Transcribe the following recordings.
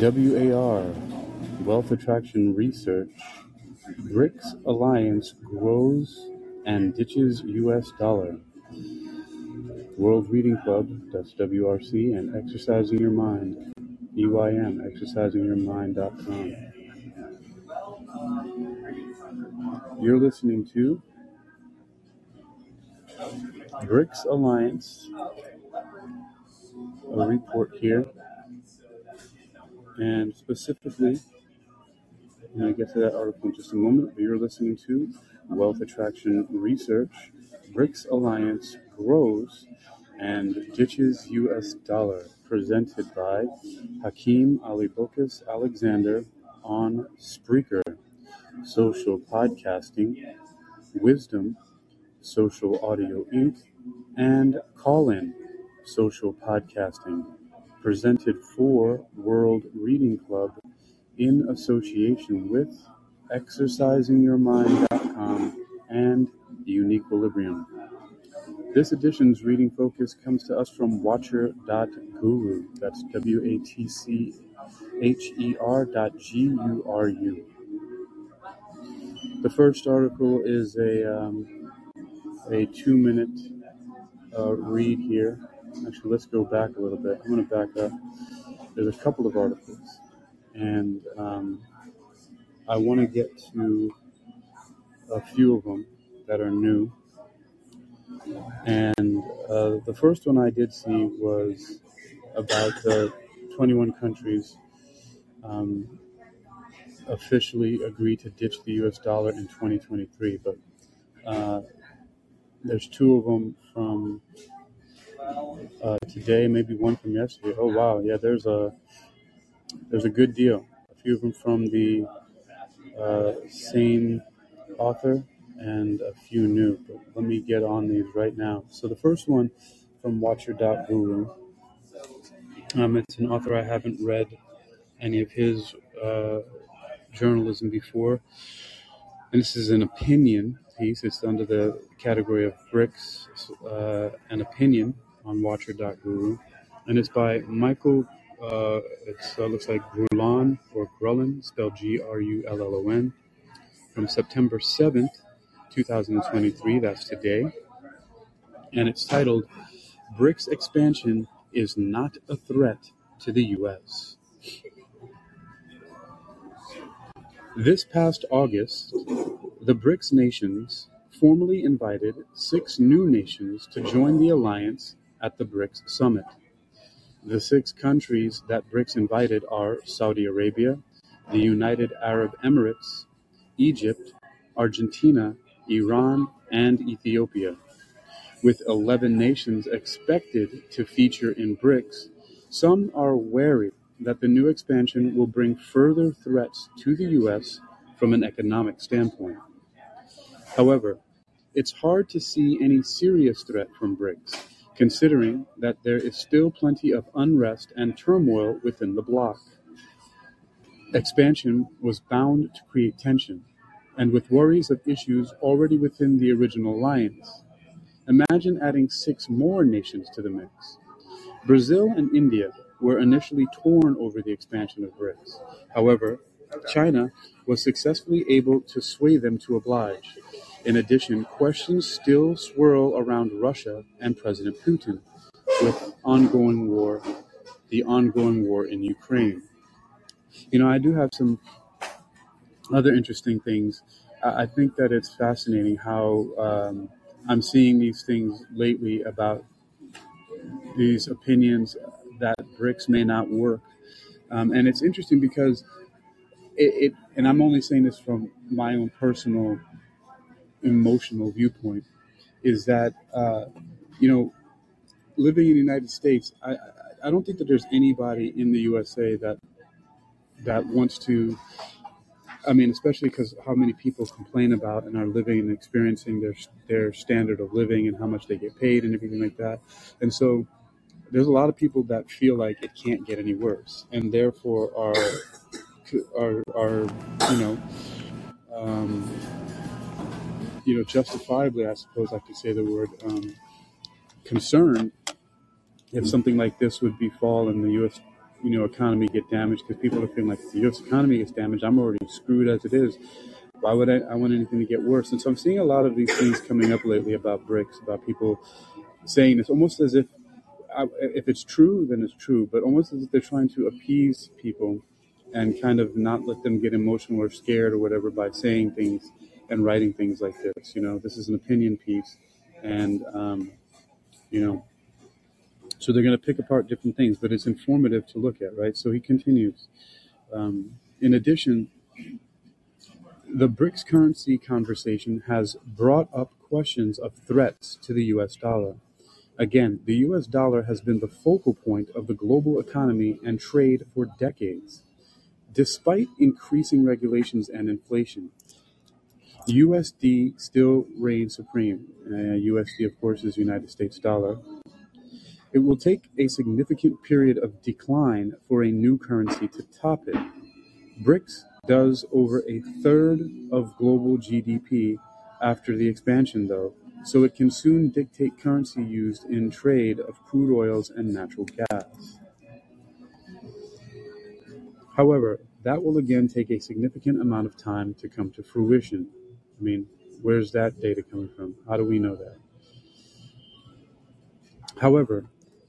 WAR Wealth Attraction Research BRICS Alliance grows and ditches US dollar. World Reading Club, that's WRC, and Exercising Your Mind, EYM, exercisingyourmind.com. You're listening to BRICS Alliance, a report here, and specifically, and to get to that article in just a moment, but you're listening to Wealth Attraction Research. BRICS Alliance grows and ditches US dollar, presented by Hakeem Alibokas Alexander on Spreaker, Social Podcasting, Wisdom, Social Audio Inc., and Callin, Social Podcasting, presented for World Reading Club in association with exercisingyourmind.com and Uniquilibrium. This edition's reading focus comes to us from Watcher.guru. That's W A T C H E R dot G U R U. The first article is a, um, a two minute uh, read here. Actually, let's go back a little bit. I'm going to back up. There's a couple of articles, and um, I want to get to a few of them that are new. And uh, the first one I did see was about the 21 countries um, officially agreed to ditch the US dollar in 2023. But uh, there's two of them from uh, today, maybe one from yesterday. Oh wow, yeah, there's a there's a good deal. A few of them from the uh, same author and a few new. But let me get on these right now. So the first one from Watcher.guru. Um, it's an author I haven't read any of his uh, journalism before. And this is an opinion piece. It's under the category of BRICS, uh, an opinion on Watcher.guru. And it's by Michael, uh, it uh, looks like Grulon or Grullen, spelled G R U L L O N, from September 7th, 2023. That's today. And it's titled BRICS Expansion is Not a Threat to the U.S. This past August, the BRICS nations formally invited six new nations to join the alliance at the BRICS summit. The six countries that BRICS invited are Saudi Arabia, the United Arab Emirates, Egypt, Argentina, Iran, and Ethiopia. With 11 nations expected to feature in BRICS, some are wary that the new expansion will bring further threats to the U.S. from an economic standpoint. However, it's hard to see any serious threat from BRICS, considering that there is still plenty of unrest and turmoil within the bloc. Expansion was bound to create tension, and with worries of issues already within the original alliance. Imagine adding six more nations to the mix. Brazil and India were initially torn over the expansion of BRICS. However, China was successfully able to sway them to oblige. In addition, questions still swirl around Russia and President Putin with ongoing war, the ongoing war in Ukraine. You know, I do have some other interesting things. I think that it's fascinating how um, I'm seeing these things lately about these opinions that BRICS may not work. Um, and it's interesting because it, it, and I'm only saying this from my own personal emotional viewpoint, is that, uh, you know, living in the United States, I, I don't think that there's anybody in the USA that that wants to I mean, especially because how many people complain about and are living and experiencing their their standard of living and how much they get paid and everything like that. And so there's a lot of people that feel like it can't get any worse, and therefore are are are you know um, you know justifiably, I suppose I could say the word um, concerned if something like this would befall and the U.S. you know economy get damaged because people are feeling like if the U.S. economy gets damaged, I'm already screwed as it is. Why would I, I want anything to get worse? And so I'm seeing a lot of these things coming up lately about BRICS, about people saying it's almost as if if it's true, then it's true, but almost as if they're trying to appease people and kind of not let them get emotional or scared or whatever by saying things and writing things like this. You know, this is an opinion piece, and um, you know, so they're going to pick apart different things, but it's informative to look at, right? So he continues. Um, in addition, the BRICS currency conversation has brought up questions of threats to the US dollar. Again, the US dollar has been the focal point of the global economy and trade for decades. Despite increasing regulations and inflation, USD still reigns supreme. Uh, USD, of course, is United States dollar. It will take a significant period of decline for a new currency to top it. BRICS does over a third of global GDP after the expansion, though, so it can soon dictate currency used in trade of crude oils and natural gas. However, that will again take a significant amount of time to come to fruition. I mean, where's that data coming from? How do we know that? However,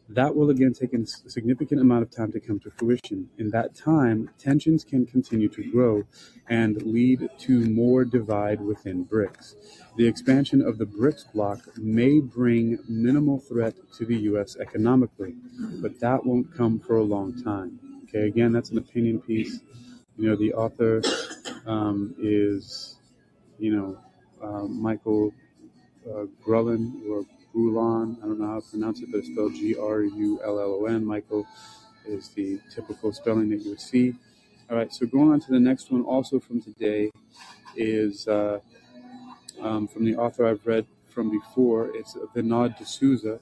that will again take a significant amount of time to come to fruition. In that time, tensions can continue to grow and lead to more divide within BRICS. The expansion of the BRICS bloc may bring minimal threat to the U.S. economically, but that won't come for a long time. Okay, again, that's an opinion piece. You know, the author um, is, you know, uh, Michael uh, or Grulon. I don't know how to pronounce it, but it's spelled G R U L L O N. Michael is the typical spelling that you would see. All right, so going on to the next one, also from today, is uh, um, from the author I've read from before. It's Vinod D'Souza.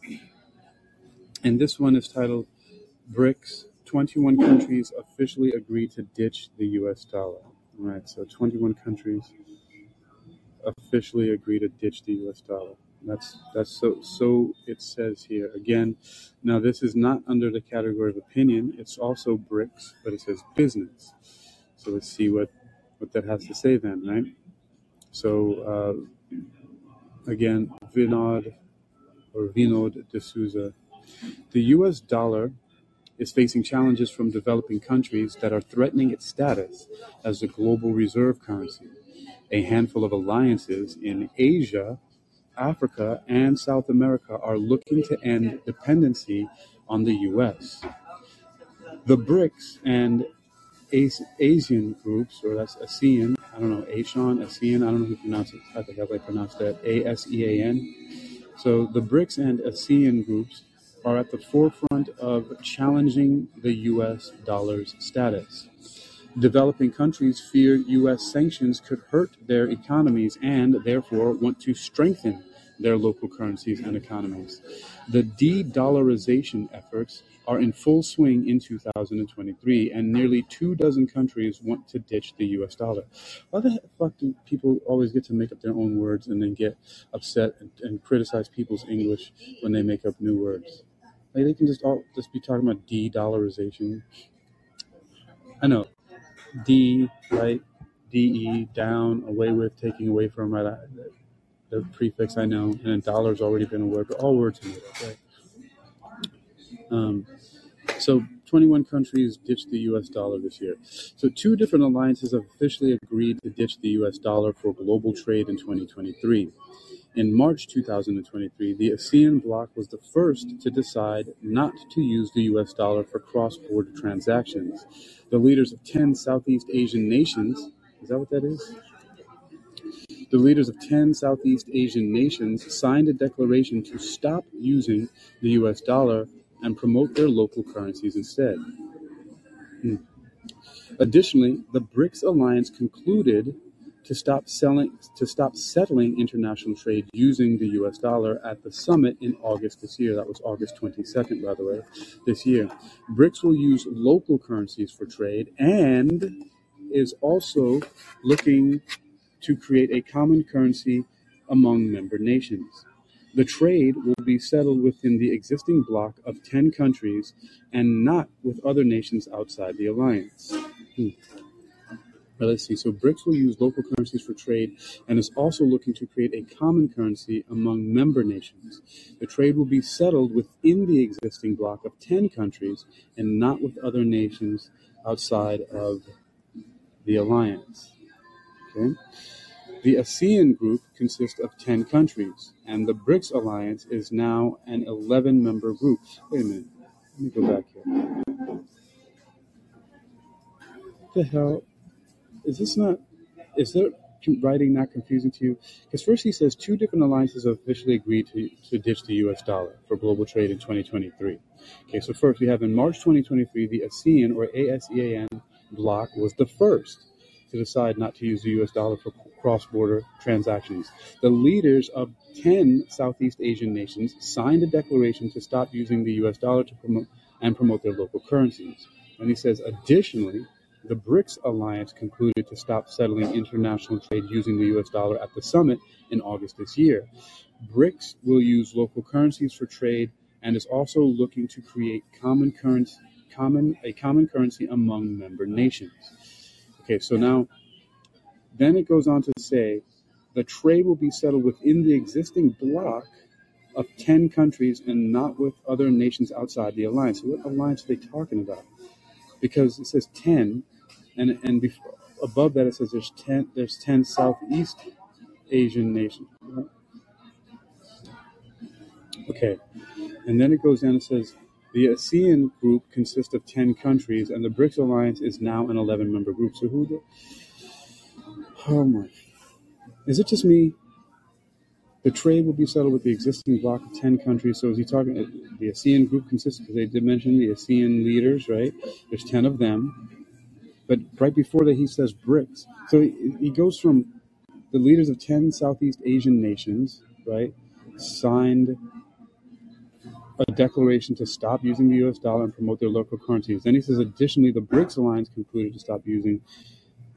And this one is titled BRICS 21 countries officially agree to ditch the US dollar. All right, so 21 countries officially agree to ditch the US dollar. That's that's so so it says here again. Now this is not under the category of opinion. It's also BRICS, but it says business. So let's see what what that has to say then, right? So uh, again, Vinod or Vinod D'Souza. The U.S. dollar is facing challenges from developing countries that are threatening its status as a global reserve currency. A handful of alliances in Asia Africa and South America are looking to end dependency on the US. The BRICS and ASEAN groups, or that's ASEAN, I don't know, ASEAN, ASEAN, I don't know who pronounce it, I think I pronounce that, A S E A N. So the BRICS and ASEAN groups are at the forefront of challenging the US dollar's status. Developing countries fear US sanctions could hurt their economies and therefore want to strengthen their local currencies and economies. The de dollarization efforts are in full swing in 2023, and nearly two dozen countries want to ditch the US dollar. Why the fuck do people always get to make up their own words and then get upset and, and criticize people's English when they make up new words? Like they can just all just be talking about de dollarization. I know. D, right? DE, down, away with, taking away from, right? the prefix I know, and then dollar's already been a word, but all words are made up, right? Um, so 21 countries ditched the US dollar this year. So two different alliances have officially agreed to ditch the US dollar for global trade in 2023. In March 2023, the ASEAN bloc was the first to decide not to use the US dollar for cross border transactions. The leaders of 10 Southeast Asian nations, is that what that is? The leaders of 10 Southeast Asian nations signed a declaration to stop using the US dollar and promote their local currencies instead. Hmm. Additionally, the BRICS alliance concluded to stop selling to stop settling international trade using the US dollar at the summit in August this year. That was August 22nd, by the way, this year. BRICS will use local currencies for trade and is also looking to create a common currency among member nations. The trade will be settled within the existing bloc of 10 countries and not with other nations outside the alliance. Hmm. Well, let's see. So BRICS will use local currencies for trade and is also looking to create a common currency among member nations. The trade will be settled within the existing bloc of 10 countries and not with other nations outside of the alliance. Okay? The ASEAN group consists of 10 countries, and the BRICS alliance is now an 11 member group. Wait a minute. Let me go back here. What the hell? Is this not. Is their writing not confusing to you? Because first he says two different alliances have officially agreed to, to ditch the US dollar for global trade in 2023. Okay, so first we have in March 2023, the ASEAN or ASEAN bloc was the first to decide not to use the US dollar for cross border transactions. The leaders of 10 Southeast Asian nations signed a declaration to stop using the US dollar to promote and promote their local currencies. And he says, additionally, the BRICS alliance concluded to stop settling international trade using the US dollar at the summit in August this year. BRICS will use local currencies for trade and is also looking to create common currency, common a common currency among member nations. Okay, so now then it goes on to say the trade will be settled within the existing bloc of 10 countries and not with other nations outside the alliance. So what alliance are they talking about? Because it says 10 and and above that it says there's 10 there's 10 Southeast Asian nations. Okay. And then it goes down and says the ASEAN group consists of 10 countries, and the BRICS alliance is now an 11 member group. So, who the. Oh my. Is it just me? The trade will be settled with the existing bloc of 10 countries. So, is he talking. Uh, the ASEAN group consists, because they did mention the ASEAN leaders, right? There's 10 of them. But right before that, he says BRICS. So, he, he goes from the leaders of 10 Southeast Asian nations, right? Signed a declaration to stop using the US dollar and promote their local currencies. Then he says, additionally, the BRICS alliance concluded to stop using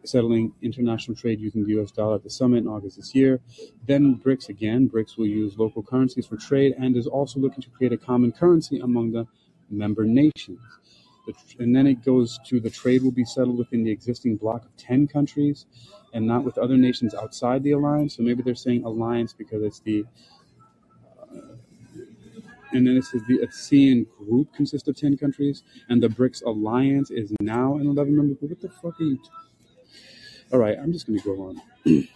settling international trade using the US dollar at the summit in August this year. Then BRICS again, BRICS will use local currencies for trade and is also looking to create a common currency among the member nations. And then it goes to the trade will be settled within the existing bloc of 10 countries and not with other nations outside the alliance. So maybe they're saying alliance because it's the uh, and then it says the ASEAN group consists of 10 countries, and the BRICS alliance is now an 11 member group. What the fuck are you? T- All right, I'm just going to go on.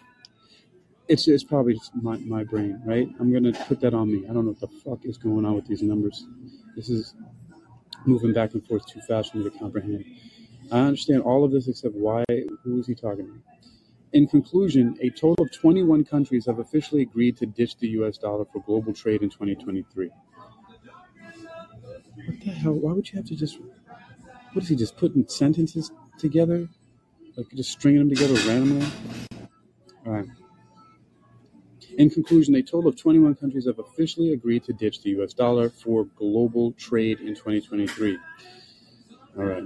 it's, it's probably just my, my brain, right? I'm going to put that on me. I don't know what the fuck is going on with these numbers. This is moving back and forth too fast for me to comprehend. I understand all of this except why, who is he talking to? In conclusion, a total of 21 countries have officially agreed to ditch the US dollar for global trade in 2023. What the hell? Why would you have to just? What is he just putting sentences together, like just stringing them together randomly? All right. In conclusion, a total of 21 countries have officially agreed to ditch the US dollar for global trade in 2023. All right.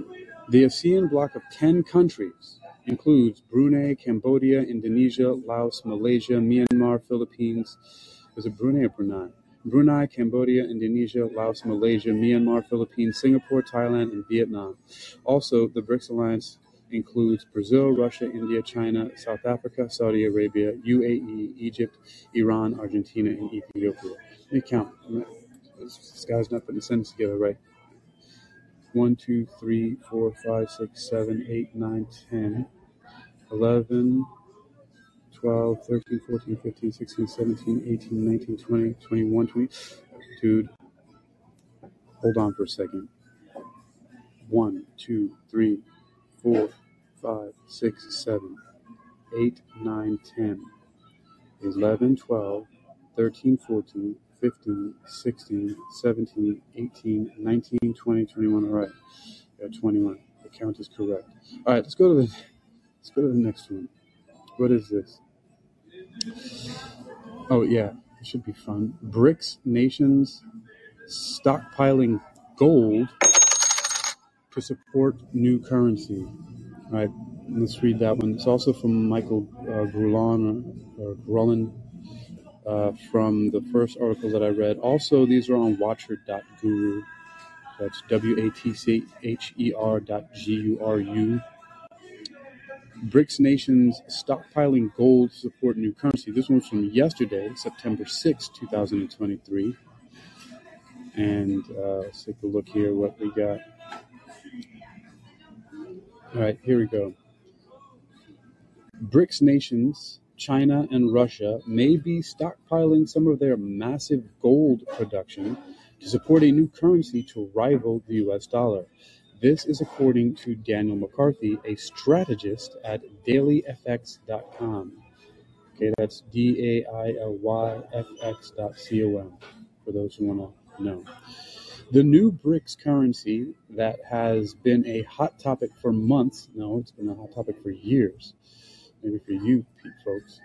The ASEAN bloc of 10 countries includes Brunei, Cambodia, Indonesia, Laos, Malaysia, Myanmar, Philippines. Was it Brunei or Brunei? Brunei, Cambodia, Indonesia, Laos, Malaysia, Myanmar, Philippines, Singapore, Thailand, and Vietnam. Also, the BRICS alliance includes Brazil, Russia, India, China, South Africa, Saudi Arabia, UAE, Egypt, Iran, Argentina, and Ethiopia. Let me count. This guy's not putting the sentence together right. 1, 2, 3, 4, 5, 6, 7, 8, 9, 10, 11, 12, 13, 14, 15, 16, 17, 18, 19, 20, 21, 20. Dude, hold on for a second. 1, 2, 3, 4, 5, 6, 7, 8, 9, 10, 11, 12, 13, 14, 15, 16, 17, 18, 19, 20, 21. All right. Yeah, 21. The count is correct. All right, let's go to the let's go to the next one. What is this? Oh yeah, it should be fun. BRICS nations stockpiling gold support new currency. All right, let's read that one. It's also from Michael uh, Grulon or, or Grulin. uh, from the first article that I read. Also, these are on watcher.guru. That's W A T C H E R dot G U R U. BRICS nations stockpiling gold to support new currency. This one's from yesterday, September 6, 2023. And uh, let's take a look here what we got. All right, here we go. BRICS nations, China and Russia, may be stockpiling some of their massive gold production to support a new currency to rival the US dollar. This is according to Daniel McCarthy, a strategist at dailyfx.com. Okay, that's D A I L Y F X dot C O M for those who want to know. The new BRICS currency that has been a hot topic for months, no, it's been a hot topic for years, maybe for you folks.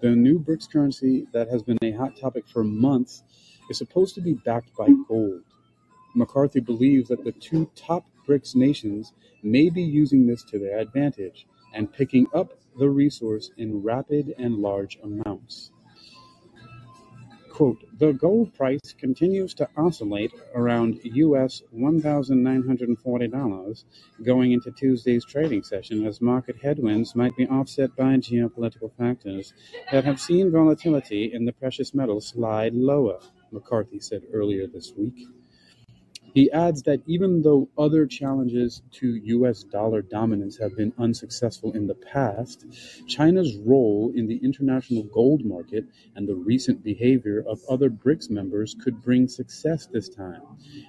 The new BRICS currency that has been a hot topic for months is supposed to be backed by gold. McCarthy believes that the two top BRICS nations may be using this to their advantage and picking up the resource in rapid and large amounts. Quote, the gold price continues to oscillate around US $1,940 going into Tuesday's trading session as market headwinds might be offset by geopolitical factors that have seen volatility in the precious metal slide lower, McCarthy said earlier this week. He adds that even though other challenges to US dollar dominance have been unsuccessful in the past, China's role in the international gold market and the recent behavior of other BRICS members could bring success this time.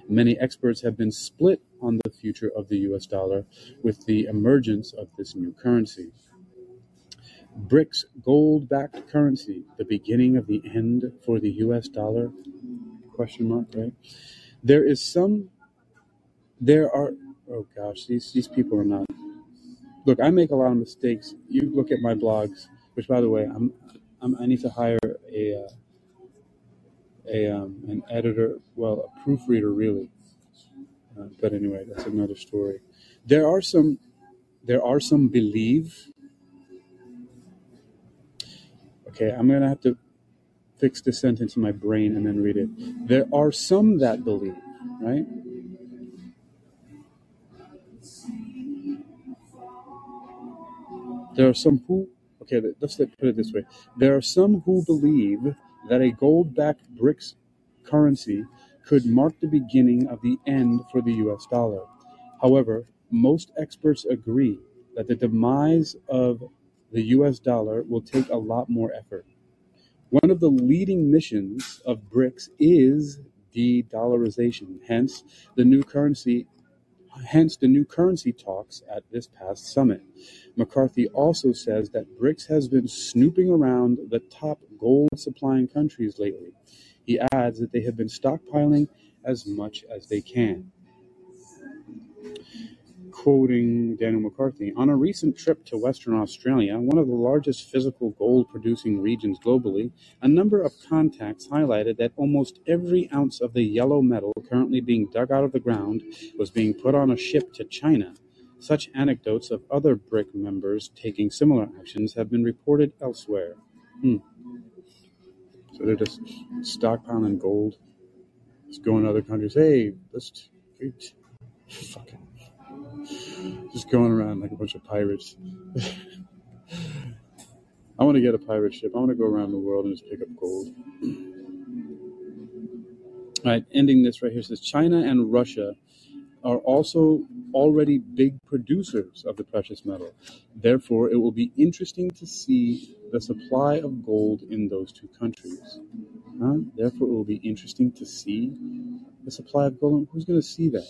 Many experts have been split on the future of the US dollar with the emergence of this new currency. BRICS gold backed currency, the beginning of the end for the US dollar? Question mark, right? There is some, there are, oh gosh, these, these people are not. Look, I make a lot of mistakes. You look at my blogs, which by the way, I'm, I'm I need to hire a, uh, a um, an editor, well, a proofreader really. Uh, but anyway, that's another story. There are some, there are some believe. Okay, I'm gonna have to fix the sentence in my brain and then read it. There are some that believe, right? There are some who, okay, let's put it this way. There are some who believe that a gold backed BRICS currency could mark the beginning of the end for the US dollar. However, most experts agree that the demise of the US dollar will take a lot more effort. One of the leading missions of BRICS is de-dollarization. Hence, the new currency hence the new currency talks at this past summit. McCarthy also says that BRICS has been snooping around the top gold supplying countries lately. He adds that they have been stockpiling as much as they can quoting Daniel McCarthy, on a recent trip to Western Australia, one of the largest physical gold producing regions globally, a number of contacts highlighted that almost every ounce of the yellow metal currently being dug out of the ground was being put on a ship to China. Such anecdotes of other BRIC members taking similar actions have been reported elsewhere. Hmm. So they're just stockpiling gold. Just going to other countries. Hey, let's fucking just going around like a bunch of pirates. I want to get a pirate ship. I want to go around the world and just pick up gold. All right, ending this right here says China and Russia are also already big producers of the precious metal. Therefore, it will be interesting to see the supply of gold in those two countries. Huh? Therefore, it will be interesting to see the supply of gold. Who's going to see that?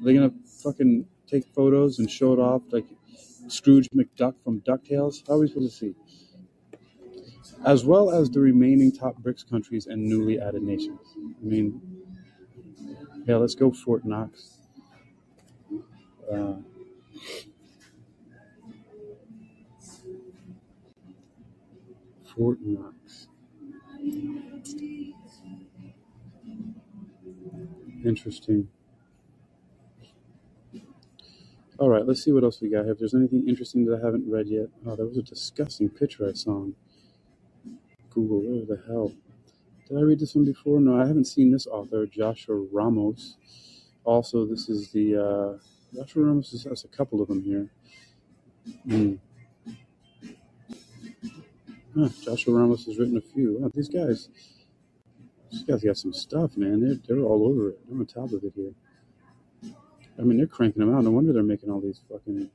Are they to fucking take photos and show it off like Scrooge McDuck from DuckTales? How are we supposed to see? As well as the remaining top BRICS countries and newly added nations. I mean, yeah, let's go Fort Knox. Uh, Fort Knox. Interesting. All right, let's see what else we got here. If there's anything interesting that I haven't read yet. Oh, there was a disgusting picture I saw. Google. Where the hell? Did I read this one before? No, I haven't seen this author, Joshua Ramos. Also, this is the uh, Joshua Ramos has a couple of them here. Hmm. Huh, Joshua Ramos has written a few. Wow, these guys, these guys got some stuff, man. They're they're all over it. They're on top of it here. I mean, they're cranking them out. No wonder they're making all these fucking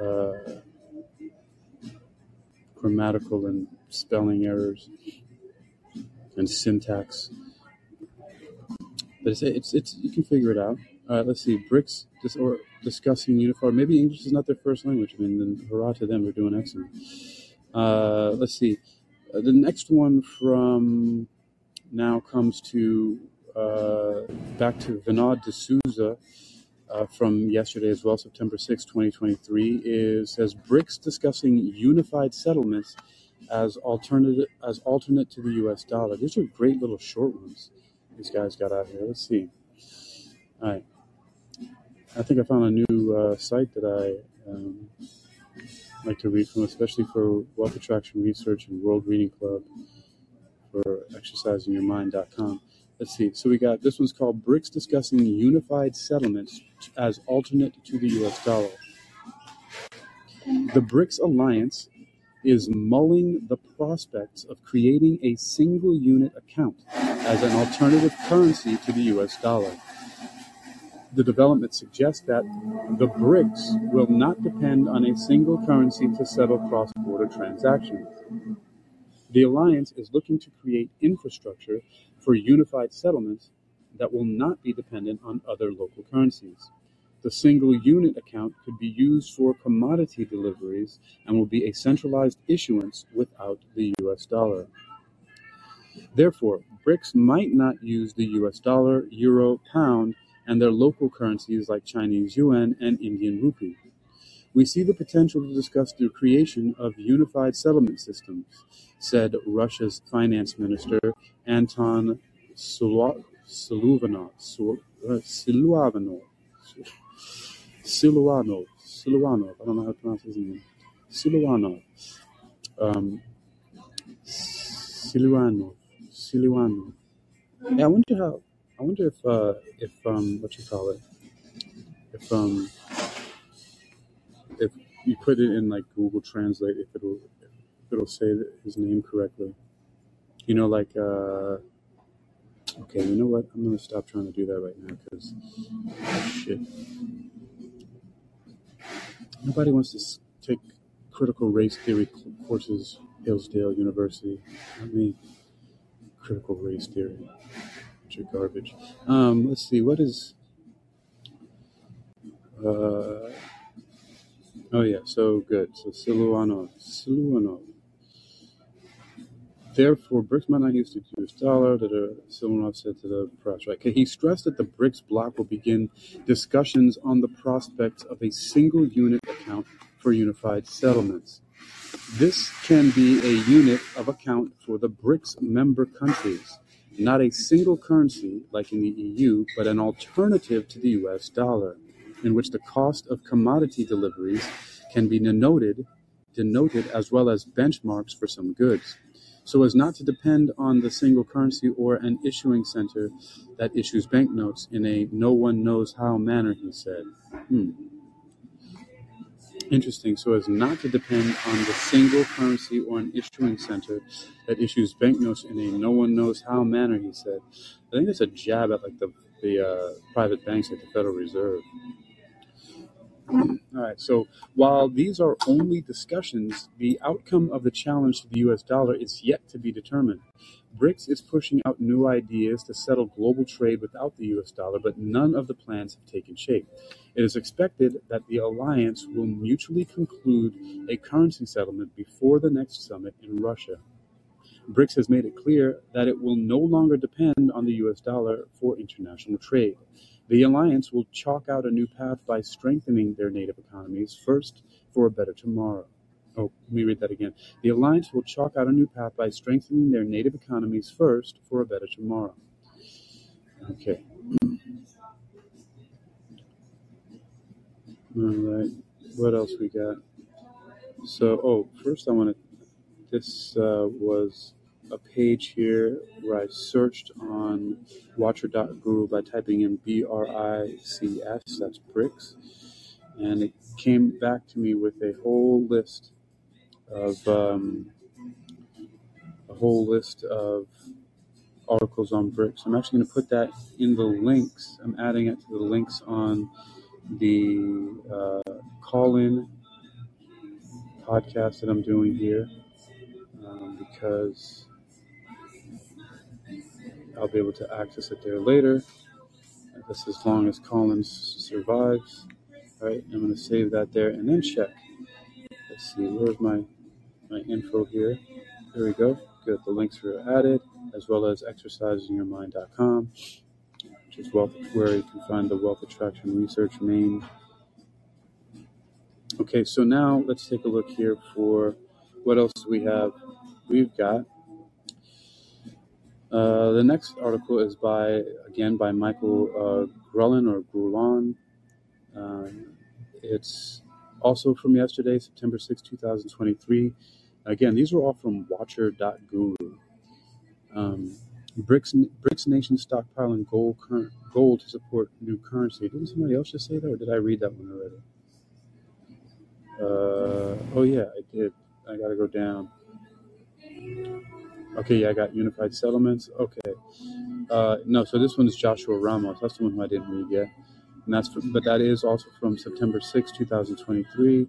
uh, grammatical and spelling errors and syntax. But it's, it's, it's you can figure it out. Uh, let's see, BRICS dis- or discussing unified. Maybe English is not their first language. I mean, then hurrah to them. They're doing excellent. Uh, let's see. Uh, the next one from now comes to uh, back to Vinod D'Souza uh, from yesterday as well, September 6, 2023, is says BRICS discussing unified settlements as alternative as alternate to the U.S. dollar. These are great little short ones these guys got out here. Let's see. All right, I think I found a new uh, site that I um, like to read from, especially for Wealth Attraction Research and World Reading Club for exercisingyourmind.com. Let's see. So we got this one's called BRICS discussing unified settlements as alternate to the US dollar. The BRICS alliance is mulling the prospects of creating a single unit account as an alternative currency to the US dollar. The development suggests that the BRICS will not depend on a single currency to settle cross border transactions. The alliance is looking to create infrastructure for unified settlements that will not be dependent on other local currencies. The single unit account could be used for commodity deliveries and will be a centralized issuance without the US dollar. Therefore, BRICS might not use the US dollar, euro, pound, and their local currencies like Chinese yuan and Indian rupee. We see the potential to discuss the creation of unified settlement systems, said Russia's finance minister Anton Siluanov. Siluanov. Siluanov. Siluanov. I don't know how to pronounce his name. Siluanov. Um, Siluanov. Siluanov. Yeah, I wonder how. I wonder if uh, if um, what you call it, if um, if you put it in like Google Translate, if it'll if it'll say his name correctly. You know, like uh, okay, you know what? I'm gonna stop trying to do that right now because shit. Nobody wants to take critical race theory courses, Hillsdale University. Not me. Critical race theory. Bunch of garbage. Um, let's see. What is? Uh, oh yeah. So good. So Siluano. Siluano. Therefore, BRICS might not use the US dollar, that Siluanov said to the press. Right. Okay. He stressed that the BRICS bloc will begin discussions on the prospects of a single unit account for unified settlements. This can be a unit of account for the BRICS member countries, not a single currency like in the EU, but an alternative to the US dollar, in which the cost of commodity deliveries can be denoted, denoted as well as benchmarks for some goods, so as not to depend on the single currency or an issuing center that issues banknotes in a no one knows how manner, he said. Hmm. Interesting. So as not to depend on the single currency or an issuing center that issues banknotes in a no one knows how manner, he said. I think that's a jab at like the the uh, private banks at the Federal Reserve. All right. So while these are only discussions, the outcome of the challenge to the U.S. dollar is yet to be determined. BRICS is pushing out new ideas to settle global trade without the US dollar, but none of the plans have taken shape. It is expected that the alliance will mutually conclude a currency settlement before the next summit in Russia. BRICS has made it clear that it will no longer depend on the US dollar for international trade. The alliance will chalk out a new path by strengthening their native economies first for a better tomorrow. Oh, let me read that again. The alliance will chalk out a new path by strengthening their native economies first for a better tomorrow. Okay. All right. What else we got? So, oh, first I want to. This uh, was a page here where I searched on watcher.guru by typing in B R I C S, that's BRICS, and it came back to me with a whole list of um, a whole list of articles on BRICS. I'm actually going to put that in the links. I'm adding it to the links on the uh, call-in podcast that I'm doing here um, because I'll be able to access it there later. This as long as Collins survives. All right, I'm going to save that there and then check. Let's see, where's my my info here? There we go. Good. The links are added, as well as exercisingyourmind.com, which is wealth, where you can find the wealth attraction research main. Okay, so now let's take a look here for what else we have. We've got uh, the next article is by again by Michael uh, or Grulon. Uh, it's also from yesterday, September 6, 2023. Again, these are all from Watcher.guru. Um, BRICS, BRICS nations stockpiling gold, cur- gold to support new currency. Didn't somebody else just say that, or did I read that one already? Uh, oh yeah, I did. I gotta go down. Okay, yeah, I got unified settlements. Okay, uh, no, so this one is Joshua Ramos. That's the one who I didn't read yet, and that's from, but that is also from September 6, 2023,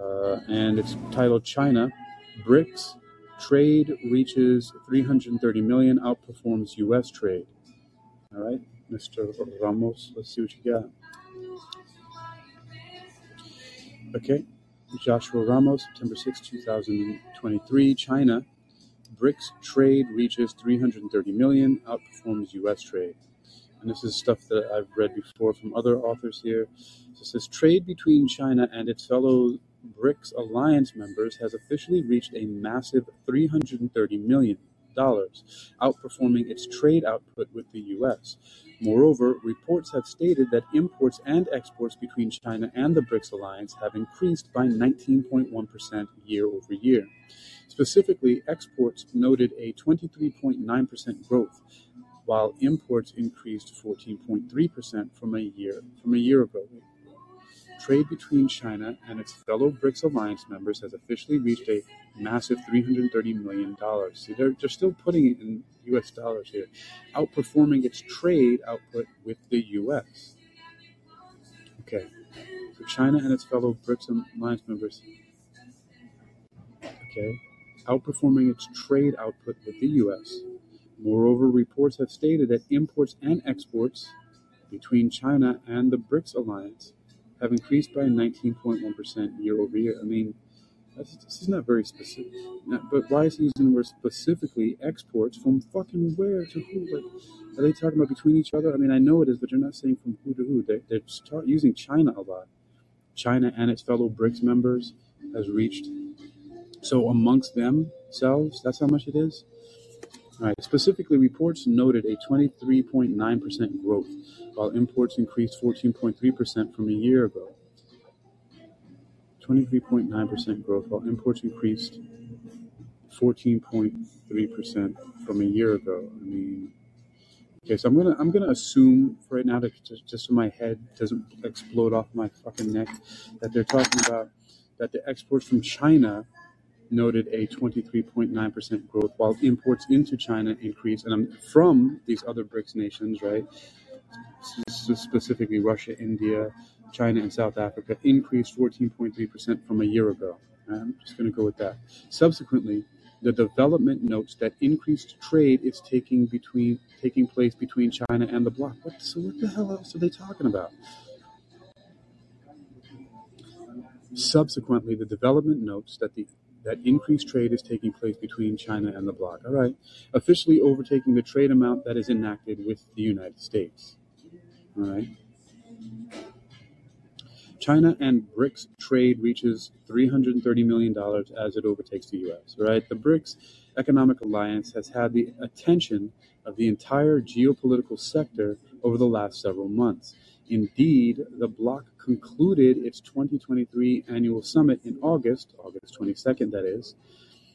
uh, and it's titled China BRICS trade reaches 330 million, outperforms U.S. trade. All right, Mr. Ramos, let's see what you got. Okay, Joshua Ramos, September 6, 2023, China. BRICS trade reaches 330 million, outperforms US trade. And this is stuff that I've read before from other authors here. So it says trade between China and its fellow BRICS alliance members has officially reached a massive 330 million outperforming its trade output with the US. Moreover, reports have stated that imports and exports between China and the BRICS alliance have increased by 19.1% year over year. Specifically, exports noted a 23.9% growth, while imports increased 14.3% from a year from a year ago. Trade between China and its fellow BRICS alliance members has officially reached a massive $330 million. See, they're, they're still putting it in US dollars here, outperforming its trade output with the US. Okay, so China and its fellow BRICS alliance members, okay, outperforming its trade output with the US. Moreover, reports have stated that imports and exports between China and the BRICS alliance have increased by 19.1% year over year. I mean, this is not very specific. Not, but why is he using the word specifically exports from fucking where to who? Like, are they talking about between each other? I mean, I know it is, but they're not saying from who to who. They're, they're start using China a lot. China and its fellow BRICS members has reached. So amongst themselves, that's how much it is. All right. Specifically, reports noted a 23.9% growth, while imports increased 14.3% from a year ago. 23.9% growth, while imports increased 14.3% from a year ago. I mean, okay, so I'm gonna I'm gonna assume for right now, to, just, just so my head doesn't explode off my fucking neck, that they're talking about that the exports from China noted a 23.9% growth, while imports into China increased, and I'm from these other BRICS nations, right? Specifically, Russia, India, China, and South Africa increased 14.3% from a year ago. I'm just going to go with that. Subsequently, the development notes that increased trade is taking between taking place between China and the bloc. What, so what the hell else are they talking about? Subsequently, the development notes that the that increased trade is taking place between China and the bloc. All right, officially overtaking the trade amount that is enacted with the United States. All right. China and BRICS trade reaches $330 million as it overtakes the US, right? The BRICS economic alliance has had the attention of the entire geopolitical sector over the last several months. Indeed, the bloc concluded its 2023 annual summit in August, August 22nd, that is,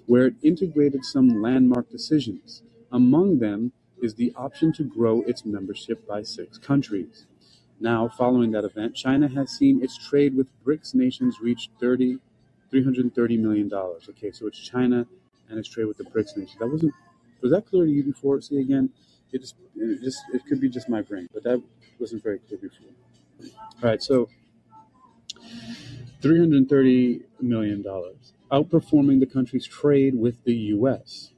where it integrated some landmark decisions. Among them is the option to grow its membership by six countries. Now, following that event, China has seen its trade with BRICS nations reach 30, $330 million. Okay, so it's China and its trade with the BRICS nations. That wasn't, was that clear to you before? See, again, it just, it just, it could be just my brain, but that wasn't very clear before. All right, so $330 million, outperforming the country's trade with the U.S.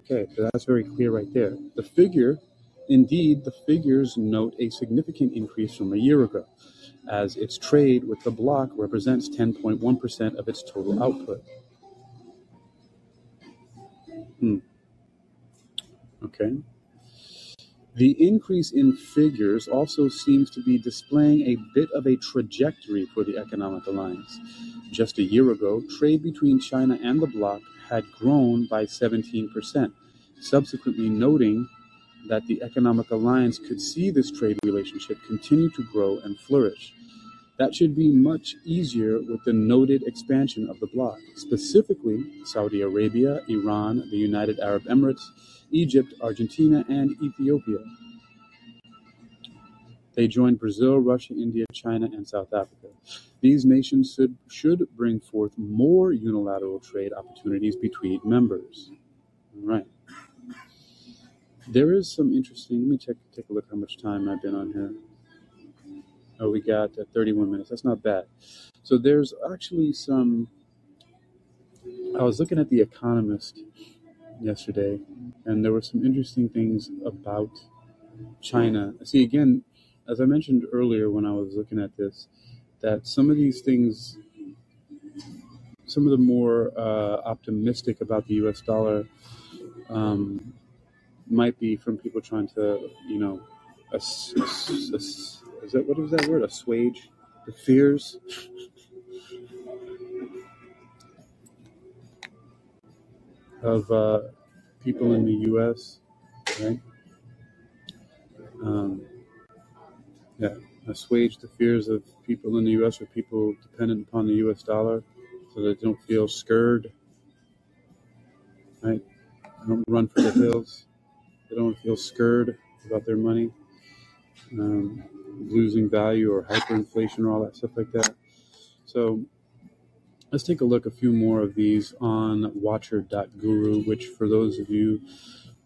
Okay, so that's very clear right there. The figure, indeed, the figures note a significant increase from a year ago, as its trade with the bloc represents 10.1% of its total output. Hmm. Okay. The increase in figures also seems to be displaying a bit of a trajectory for the economic alliance. Just a year ago, trade between China and the bloc had grown by 17%, subsequently noting that the economic alliance could see this trade relationship continue to grow and flourish. That should be much easier with the noted expansion of the bloc, specifically Saudi Arabia, Iran, the United Arab Emirates, Egypt, Argentina, and Ethiopia. They joined Brazil, Russia, India, China, and South Africa. These nations should, should bring forth more unilateral trade opportunities between members. All right. There is some interesting. Let me check, take a look how much time I've been on here. Oh, we got uh, 31 minutes. That's not bad. So there's actually some. I was looking at The Economist yesterday, and there were some interesting things about China. See, again, as I mentioned earlier when I was looking at this, that some of these things, some of the more uh, optimistic about the U.S. dollar, um, might be from people trying to, you know, ass- ass- is that what is that word? Assuage the fears of uh, people in the U.S. Right? Um, yeah, assuage the fears of people in the U.S. or people dependent upon the U.S. dollar, so they don't feel scared. Right? They don't run for the hills. They don't feel scared about their money um, losing value or hyperinflation or all that stuff like that. So let's take a look a few more of these on watcher.guru, which for those of you,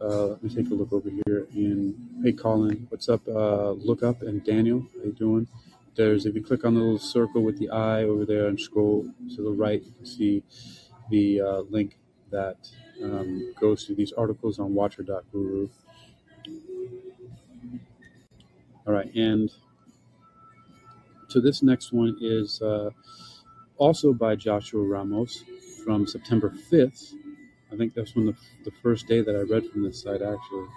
uh, let me take a look over here And hey Colin, what's up? Uh, look up and Daniel, how you doing? There's, if you click on the little circle with the eye over there and scroll to the right, you can see the uh, link that um, goes to these articles on watcher.guru. All right, and so this next one is uh, also by Joshua Ramos from September 5th. I think that's when the, the first day that I read from this site, actually.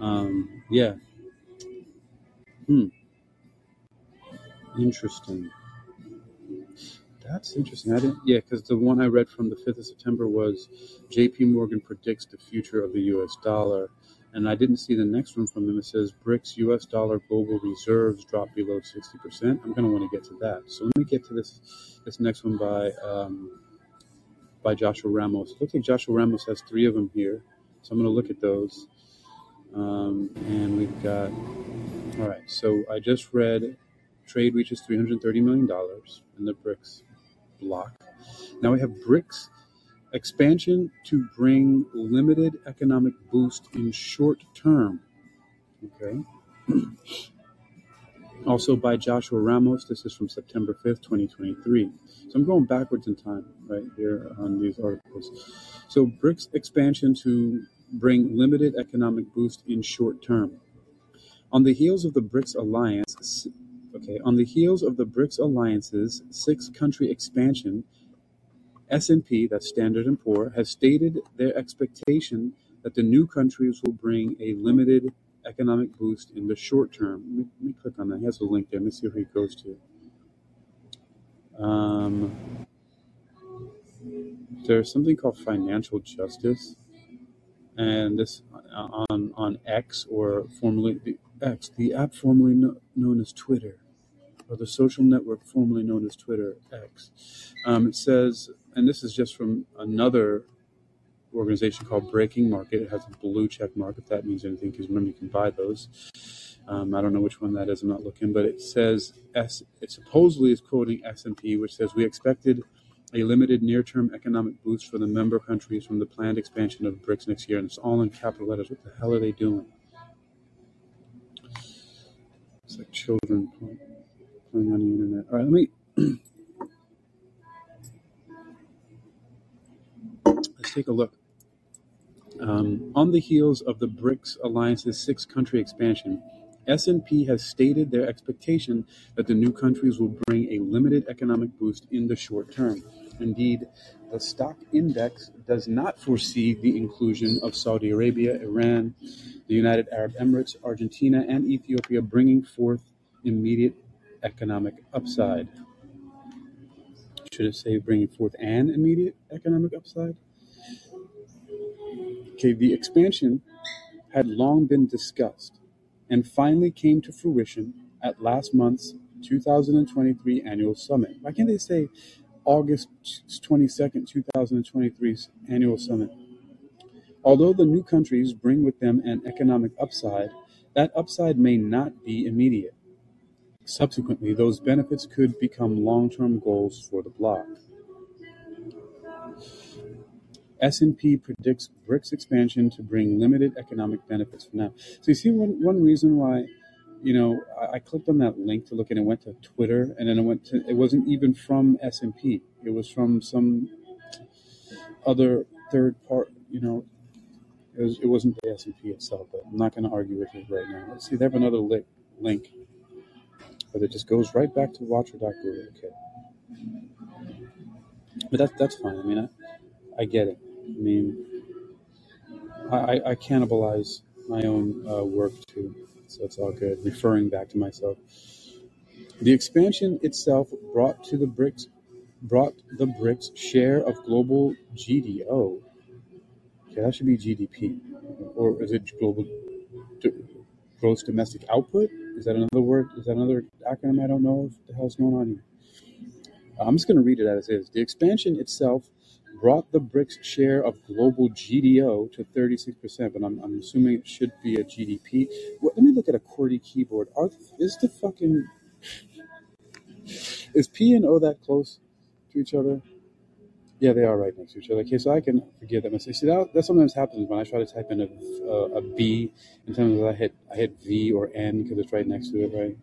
Um, yeah. Hmm. Interesting. That's interesting. I didn't, yeah, because the one I read from the 5th of September was JP Morgan predicts the future of the US dollar. And I didn't see the next one from them. It says BRICS US dollar global reserves drop below 60%. I'm going to want to get to that. So let me get to this this next one by um, by Joshua Ramos. It looks like Joshua Ramos has three of them here. So I'm going to look at those. Um, and we've got, all right, so I just read trade reaches $330 million in the BRICS bloc. Now we have BRICS expansion to bring limited economic boost in short term. Okay. Also by Joshua Ramos. This is from September 5th, 2023. So I'm going backwards in time right here on these articles. So BRICS expansion to bring limited economic boost in short term. On the heels of the BRICS alliance, okay, on the heels of the BRICS alliance's six-country expansion, S&P, that's Standard and Poor, has stated their expectation that the new countries will bring a limited economic boost in the short term. Let me, let me click on that. He has a link there. Let me see where he goes to. Um, there's something called financial justice, and this uh, on on X or formerly the X, the app formerly kno- known as Twitter, or the social network formerly known as Twitter X. Um, it says, and this is just from another organization called Breaking Market. It has a blue check mark if that means anything, because remember you can buy those. Um, I don't know which one that is. I'm not looking, but it says S. It supposedly is quoting S and P, which says we expected a limited near-term economic boost for the member countries from the planned expansion of BRICS next year, and it's all in capital letters. What the hell are they doing? It's like children playing on the internet. All right, let me. take a look. Um, on the heels of the BRICS alliance's six-country expansion, S&P has stated their expectation that the new countries will bring a limited economic boost in the short term. Indeed, the stock index does not foresee the inclusion of Saudi Arabia, Iran, the United Arab Emirates, Argentina, and Ethiopia, bringing forth immediate economic upside. Should it say bringing forth an immediate economic upside? Okay, the expansion had long been discussed and finally came to fruition at last month's 2023 annual summit. Why can't they say August 22nd, 2023's annual summit? Although the new countries bring with them an economic upside, that upside may not be immediate. Subsequently, those benefits could become long-term goals for the bloc. S&P predicts BRICS expansion to bring limited economic benefits for now. So you see one, one reason why, you know, I, I clicked on that link to look and it went to Twitter and then it went to, it wasn't even from S&P. It was from some other third part, you know, it, was, it wasn't the S&P itself, but I'm not going to argue with it right now. Let's see, they have another link, link, but it just goes right back to watcher.guru. Okay. But that's, that's fine. I mean, I, I get it. I mean, I, I cannibalize my own uh, work too, so it's all good. Referring back to myself, the expansion itself brought to the BRICS brought the BRICS share of global GDO. Okay, that should be GDP, or is it global gross domestic output? Is that another word? Is that another acronym I don't know? What the hell's going on here? I'm just going to read it as is. The expansion itself brought the BRICS share of global GDO to 36%, but I'm, I'm assuming it should be a GDP. Well, let me look at a QWERTY keyboard. Are, is the fucking. Is P and O that close to each other? Yeah, they are right next to each other. Okay, so I can forgive that mistake. See, that, that sometimes happens when I try to type in a, a, a B. Terms of I hit I hit V or N because it's right next to it, right?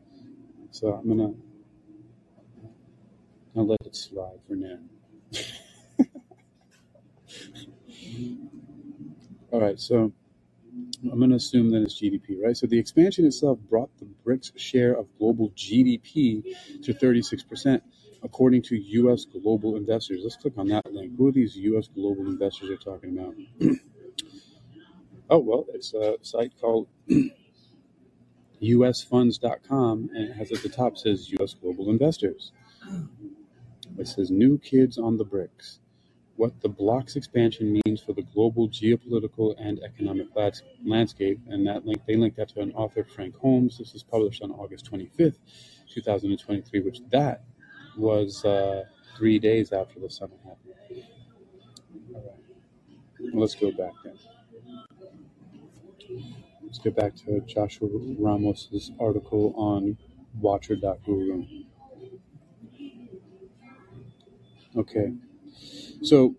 So I'm gonna I'll let it slide for now. All right, so I'm going to assume that it's GDP, right? So the expansion itself brought the BRICS share of global GDP to 36%, according to U.S. global investors. Let's click on that link. Who are these U.S. global investors are talking about? oh, well, it's a site called usfunds.com, and it has at the top says U.S. global investors. It says new kids on the BRICS what the bloc's expansion means for the global geopolitical and economic landscape, and that link they linked that to an author, Frank Holmes. This was published on August 25th, 2023, which that was uh, three days after the summit happened. All right, let's go back then. Let's get back to Joshua Ramos's article on Watcher.guru. Okay. So,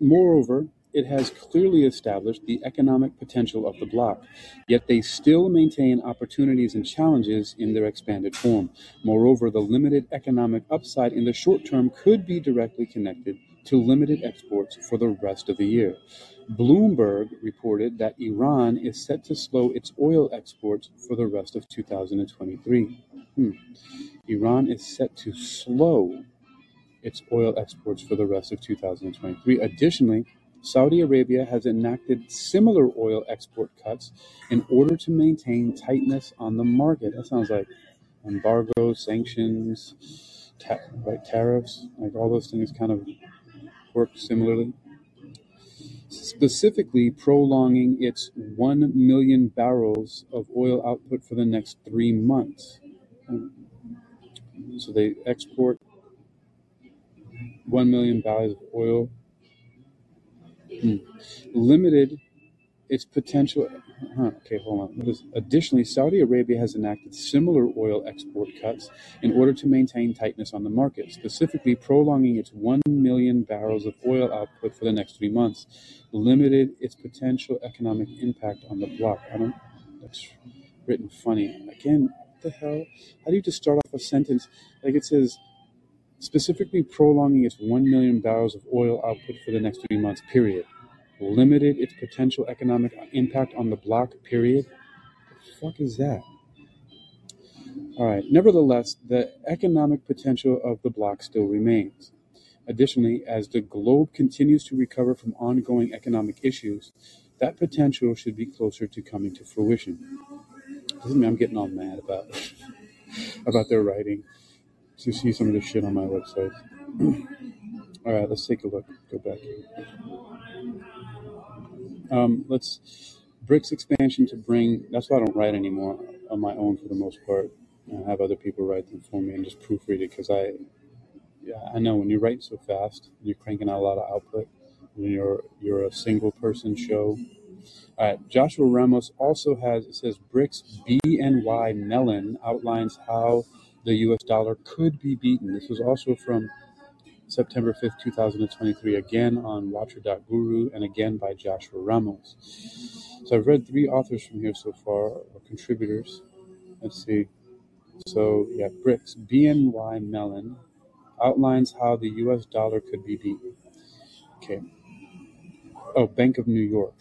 moreover, it has clearly established the economic potential of the bloc, yet they still maintain opportunities and challenges in their expanded form. Moreover, the limited economic upside in the short term could be directly connected to limited exports for the rest of the year. Bloomberg reported that Iran is set to slow its oil exports for the rest of 2023. Hmm. Iran is set to slow its oil exports for the rest of 2023. Additionally, Saudi Arabia has enacted similar oil export cuts in order to maintain tightness on the market. That sounds like embargo, sanctions, ta- right, tariffs, like all those things kind of work similarly. Specifically, prolonging its 1 million barrels of oil output for the next three months. So they export 1 million barrels of oil Hmm. limited its potential. Huh, okay, hold on. What is, additionally, Saudi Arabia has enacted similar oil export cuts in order to maintain tightness on the market, specifically prolonging its 1 million barrels of oil output for the next three months, limited its potential economic impact on the bloc. I don't. That's written funny. Again, what the hell? How do you just start off a sentence like it says? Specifically prolonging its 1 million barrels of oil output for the next three months, period limited its potential economic impact on the bloc, period. The fuck is that? All right. Nevertheless, the economic potential of the bloc still remains. Additionally, as the globe continues to recover from ongoing economic issues, that potential should be closer to coming to fruition. Doesn't mean I'm getting all mad about about their writing. To see some of the shit on my website. all right, let's take a look. Go back. Um, let's BRICS expansion to bring. That's why I don't write anymore on my own for the most part. I have other people write them for me and just proofread it because I, yeah, I know when you write so fast, you're cranking out a lot of output. When you're you're a single person show. All right, Joshua Ramos also has it says BRICS BNY Mellon outlines how the U.S. dollar could be beaten. This was also from September 5th, 2023, again on Watcher.guru and again by Joshua Ramos. So I've read three authors from here so far, or contributors. Let's see. So, yeah, BRICS, BNY Mellon outlines how the US dollar could be beaten. Okay. Oh, Bank of New York.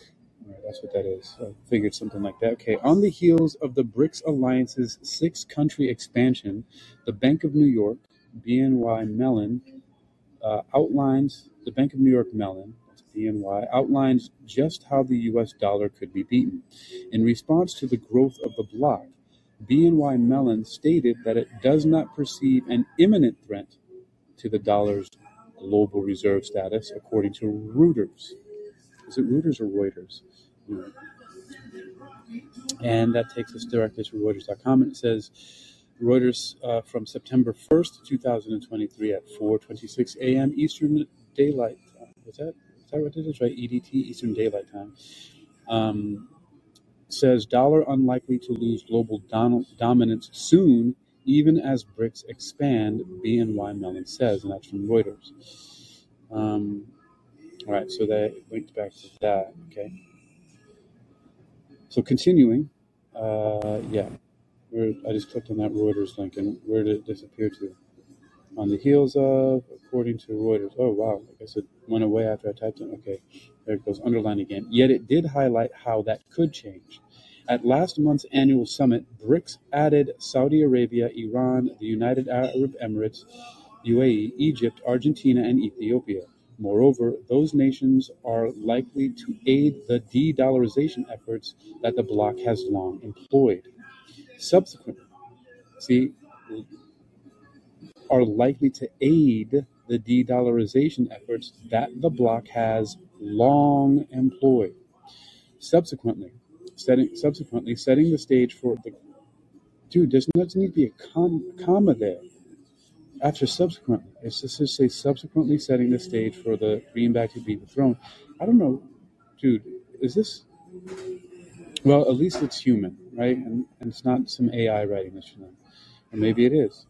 That's what that is. I figured something like that. Okay. On the heels of the BRICS Alliance's six country expansion, the Bank of New York, BNY Mellon, uh, outlines the Bank of New York Mellon, BNY, outlines just how the US dollar could be beaten. In response to the growth of the bloc, BNY Mellon stated that it does not perceive an imminent threat to the dollar's global reserve status, according to Reuters. Is it Reuters or Reuters? And that takes us directly to Reuters.com. And it says, Reuters uh, from September 1st, 2023 at 4:26 a.m. Eastern Daylight Time. That is that what it is? Right, EDT Eastern Daylight Time. Um, says dollar unlikely to lose global don- dominance soon, even as BRICS expand. BNY Mellon says, and that's from Reuters. Um, all right, so that linked back to that. Okay. So continuing, uh, yeah. I just clicked on that Reuters link, and where did it disappear to? On the heels of, according to Reuters. Oh wow, I guess it went away after I typed it. Okay, there it goes, underlined again. Yet it did highlight how that could change. At last month's annual summit, BRICS added Saudi Arabia, Iran, the United Arab Emirates, UAE, Egypt, Argentina, and Ethiopia. Moreover, those nations are likely to aid the de dollarization efforts that the bloc has long employed subsequently, see, are likely to aid the de-dollarization efforts that the bloc has long employed. Subsequently, setting subsequently setting the stage for the dude. There's not need to be a com, comma there after subsequently. It's just to say subsequently setting the stage for the greenback to be the throne. I don't know, dude. Is this well, at least it's human, right? And, and it's not some AI writing this for. Or maybe it is.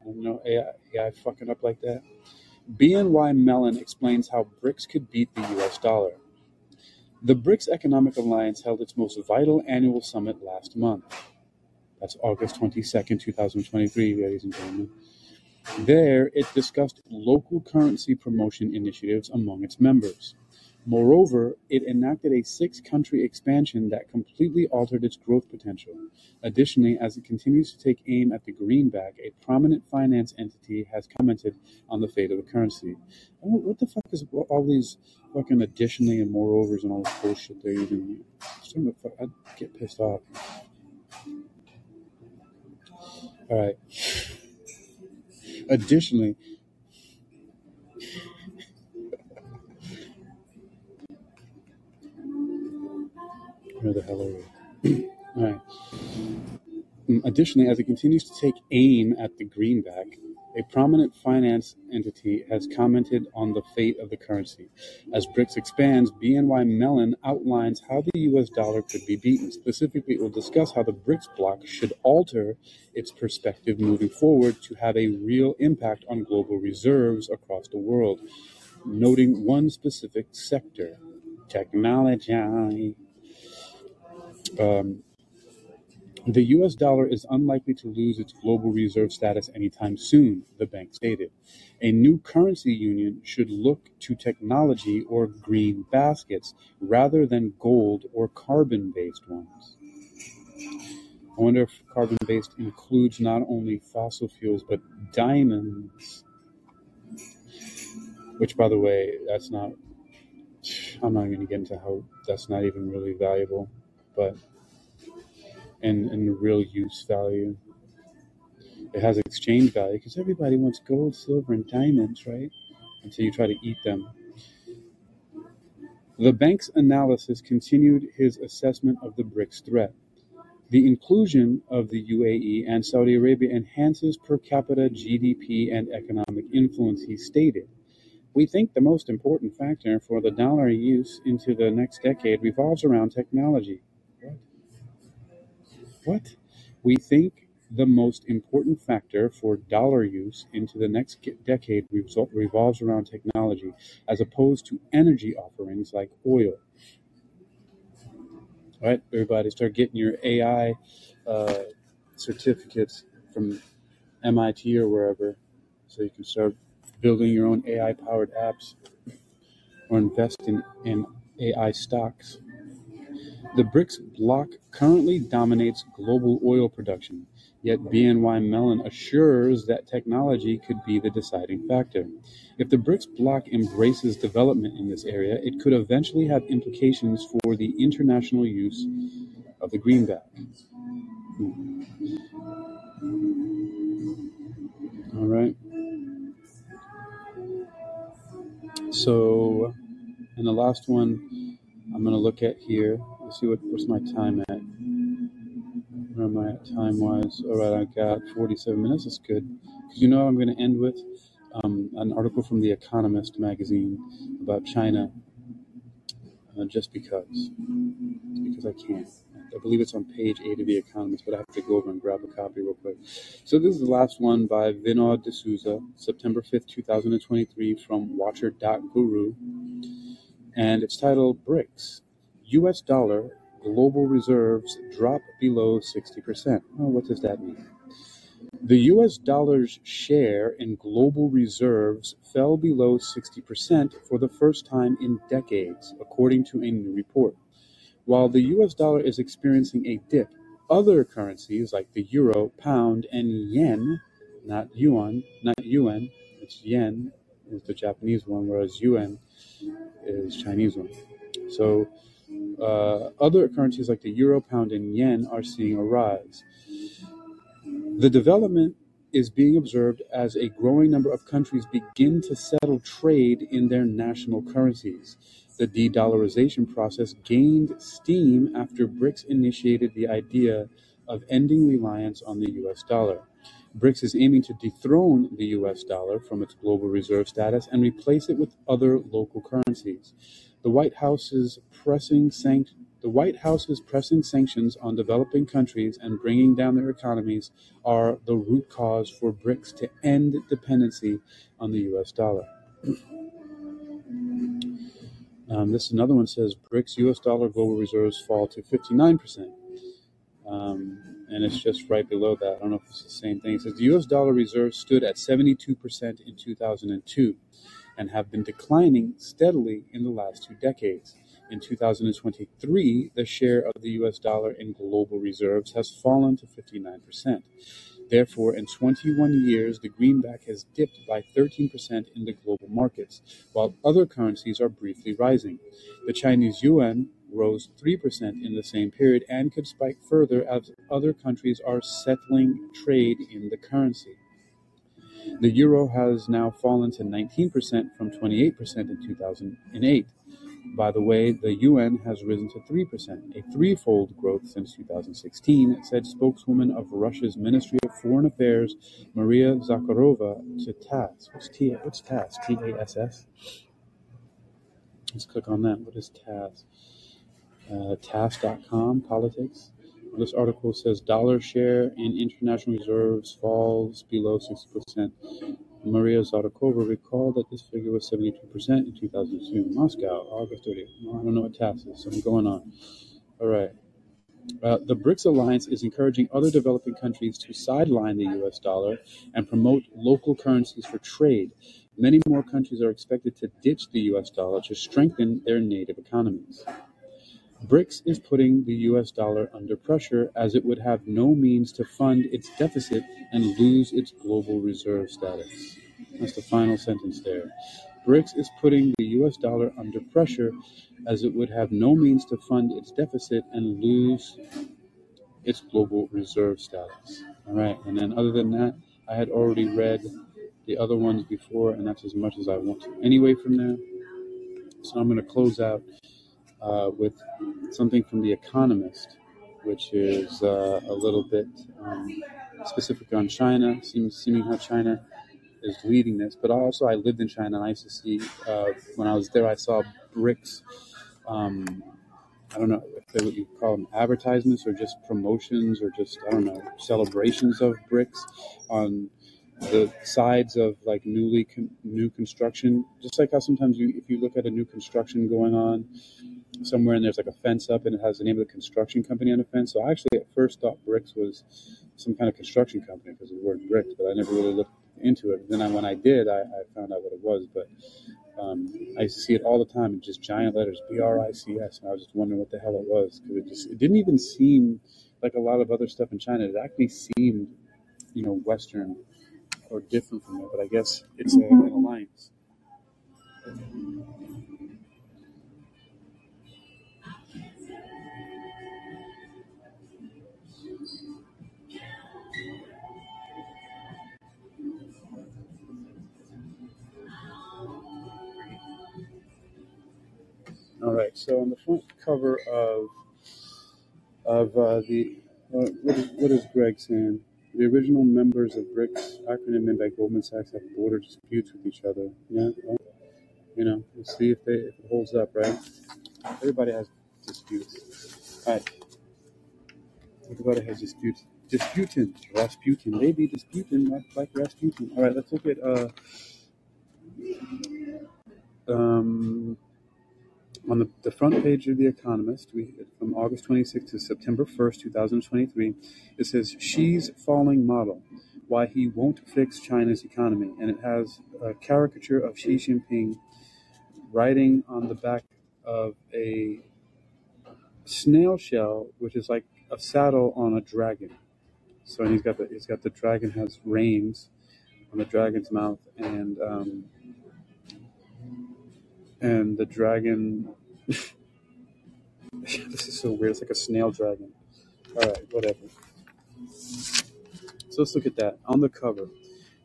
I don't know, AI, AI fucking up like that. BNY Mellon explains how BRICS could beat the US dollar. The BRICS Economic Alliance held its most vital annual summit last month. That's August 22nd, 2023, ladies and gentlemen. There, it discussed local currency promotion initiatives among its members. Moreover, it enacted a six-country expansion that completely altered its growth potential. Additionally, as it continues to take aim at the greenback, a prominent finance entity has commented on the fate of the currency. What the fuck is all these fucking additionally and moreovers and all this bullshit they're using? I get pissed off. All right. Additionally, Where the hell are we? All right. Mm, additionally, as it continues to take aim at the greenback, A prominent finance entity has commented on the fate of the currency. As BRICS expands, BNY Mellon outlines how the US dollar could be beaten. Specifically, it will discuss how the BRICS bloc should alter its perspective moving forward to have a real impact on global reserves across the world, noting one specific sector technology. Um, the US dollar is unlikely to lose its global reserve status anytime soon, the bank stated. A new currency union should look to technology or green baskets rather than gold or carbon based ones. I wonder if carbon based includes not only fossil fuels but diamonds. Which, by the way, that's not, I'm not going to get into how that's not even really valuable, but and, and real use value. It has exchange value because everybody wants gold, silver, and diamonds, right? Until you try to eat them. The bank's analysis continued his assessment of the BRICS threat. The inclusion of the UAE and Saudi Arabia enhances per capita GDP and economic influence, he stated. We think the most important factor for the dollar use into the next decade revolves around technology. What? We think the most important factor for dollar use into the next decade revolves around technology, as opposed to energy offerings like oil. All right, everybody, start getting your AI uh, certificates from MIT or wherever, so you can start building your own AI powered apps or invest in, in AI stocks. The BRICS bloc currently dominates global oil production, yet BNY Mellon assures that technology could be the deciding factor. If the BRICS bloc embraces development in this area, it could eventually have implications for the international use of the greenback. Hmm. All right. So, and the last one I'm going to look at here Let's see what what's my time at. Where am I at time wise? All right, I got 47 minutes. That's good. Because you know I'm going to end with um, an article from The Economist magazine about China, uh, just because, because I can't. I believe it's on page eight of The Economist, but I have to go over and grab a copy real quick. So this is the last one by Vinod D'Souza, September 5th, 2023, from Watcher.guru, and it's titled BRICS US dollar global reserves drop below 60%. Well, what does that mean? The US dollar's share in global reserves fell below 60% for the first time in decades, according to a new report. While the US dollar is experiencing a dip, other currencies like the euro, pound, and yen, not yuan, not yuan, it's yen is the Japanese one, whereas yuan is Chinese one. So uh, other currencies like the euro, pound, and yen are seeing a rise. The development is being observed as a growing number of countries begin to settle trade in their national currencies. The de dollarization process gained steam after BRICS initiated the idea of ending reliance on the US dollar. BRICS is aiming to dethrone the US dollar from its global reserve status and replace it with other local currencies. The White White House's pressing sanctions on developing countries and bringing down their economies are the root cause for BRICS to end dependency on the US dollar. Um, this another one says BRICS US dollar global reserves fall to 59%. Um, and it's just right below that. I don't know if it's the same thing. It says the US dollar reserves stood at 72% in 2002 and have been declining steadily in the last two decades. In 2023, the share of the US dollar in global reserves has fallen to 59%. Therefore, in 21 years, the greenback has dipped by 13% in the global markets, while other currencies are briefly rising. The Chinese yuan rose 3% in the same period and could spike further as other countries are settling trade in the currency. The euro has now fallen to 19% from 28% in 2008. By the way, the yuan has risen to 3%, a threefold growth since 2016, said spokeswoman of Russia's Ministry of Foreign Affairs, Maria Zakharova, to TASS. What's, T- what's TASS? T A S S? Let's click on that. What is TASS? Uh, TASS.com, politics. This article says dollar share in international reserves falls below 60%. Maria Zakharova recalled that this figure was 72% in 2002. Moscow, August 30th. I don't know what TASS is, so I'm going on. All right. Uh, the BRICS alliance is encouraging other developing countries to sideline the US dollar and promote local currencies for trade. Many more countries are expected to ditch the US dollar to strengthen their native economies. BRICS is putting the US dollar under pressure as it would have no means to fund its deficit and lose its global reserve status. That's the final sentence there. BRICS is putting the US dollar under pressure as it would have no means to fund its deficit and lose its global reserve status. All right, and then other than that, I had already read the other ones before, and that's as much as I want to anyway from there. So I'm going to close out uh, with something from The Economist, which is uh, a little bit um, specific on China, seems seeming how China is leading this. But also, I lived in China, and I used to see uh, when I was there, I saw bricks. Um, I don't know if they would call them advertisements or just promotions or just I don't know celebrations of bricks on the sides of like newly con- new construction. Just like how sometimes you, if you look at a new construction going on, somewhere and there's like a fence up and it has the name of the construction company on the fence. So I actually at first thought bricks was some kind of construction company because of the word bricks, but I never really looked into it. and Then I, when I did, I, I found out what it was. But um, I used to see it all the time in just giant letters, B R I C S, and I was just wondering what the hell it was because it just it didn't even seem like a lot of other stuff in China. It actually seemed, you know, Western or different from that, But I guess it's a, an alliance. All right. So on the front cover of of uh, the uh, what, is, what is Greg saying? The original members of BRICS, acronym by Goldman Sachs, have border disputes with each other. Yeah, well, you know, we'll see if they if it holds up, right? Everybody has disputes. All right, everybody has disputes. Disputing, Rasputin, they be disputing like, like Rasputin. All right, let's look at uh, um, on the, the front page of The Economist, we, from August 26 to September 1st, 2023, it says Xi's falling model, why he won't fix China's economy. And it has a caricature of Xi Jinping riding on the back of a snail shell, which is like a saddle on a dragon. So and he's got the he's got the dragon has reins on the dragon's mouth, and um, and the dragon. this is so weird. It's like a snail dragon. All right, whatever. So let's look at that on the cover.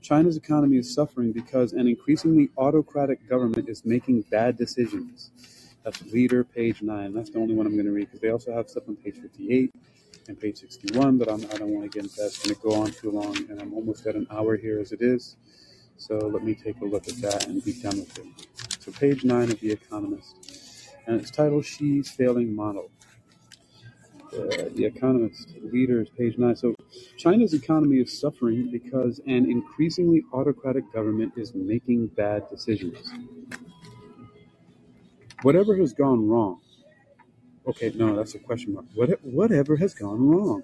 China's economy is suffering because an increasingly autocratic government is making bad decisions. That's leader, page nine. That's the only one I'm going to read because they also have stuff on page 58 and page 61, but I'm, I don't want to get into that. It's going to go on too long, and I'm almost at an hour here as it is. So let me take a look at that and be done with it. So page nine of The Economist, and it's titled Xi's Failing Model." Uh, the Economist leaders, page nine. So China's economy is suffering because an increasingly autocratic government is making bad decisions. Whatever has gone wrong. Okay, no, that's a question mark. What, whatever has gone wrong?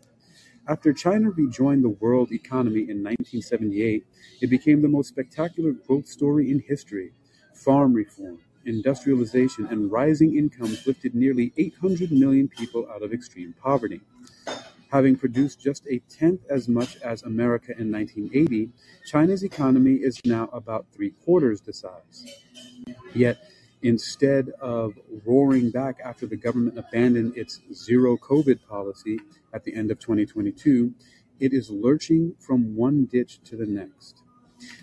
After China rejoined the world economy in 1978, it became the most spectacular growth story in history. Farm reform, industrialization, and rising incomes lifted nearly 800 million people out of extreme poverty. Having produced just a tenth as much as America in 1980, China's economy is now about three quarters the size. Yet, instead of roaring back after the government abandoned its zero COVID policy at the end of 2022, it is lurching from one ditch to the next.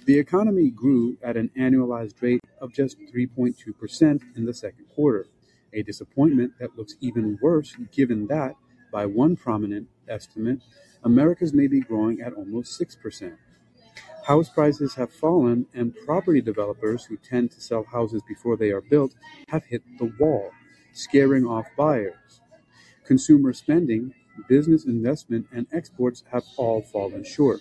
The economy grew at an annualized rate of just 3.2% in the second quarter, a disappointment that looks even worse given that, by one prominent estimate, Americas may be growing at almost 6%. House prices have fallen, and property developers who tend to sell houses before they are built have hit the wall, scaring off buyers. Consumer spending, business investment, and exports have all fallen short.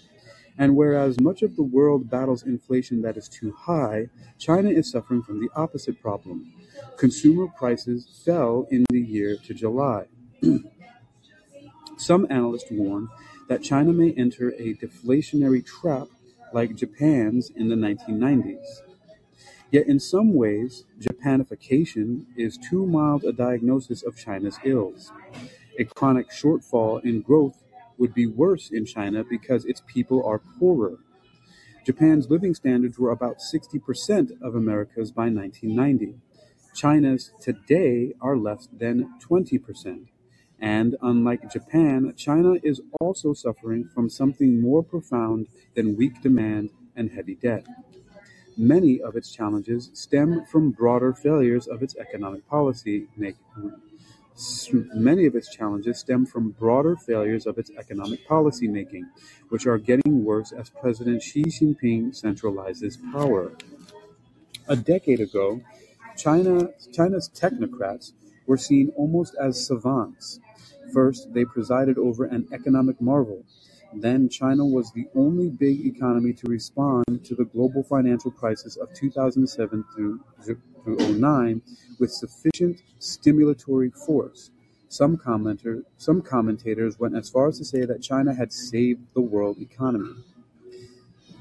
And whereas much of the world battles inflation that is too high, China is suffering from the opposite problem. Consumer prices fell in the year to July. Some analysts warn that China may enter a deflationary trap like Japan's in the 1990s. Yet in some ways, Japanification is too mild a diagnosis of China's ills. A chronic shortfall in growth would be worse in China because its people are poorer. Japan's living standards were about 60% of America's by 1990. China's today are less than 20%. And unlike Japan, China is also suffering from something more profound than weak demand and heavy debt. Many of its challenges stem from broader failures of its economic policy making. Many of its challenges stem from broader failures of its economic policy making, which are getting worse as President Xi Jinping centralizes power. A decade ago, China, China's technocrats were seen almost as savants, First, they presided over an economic marvel. Then China was the only big economy to respond to the global financial crisis of 2007 through, through 09 with sufficient stimulatory force. Some, commenter, some commentators went as far as to say that China had saved the world economy.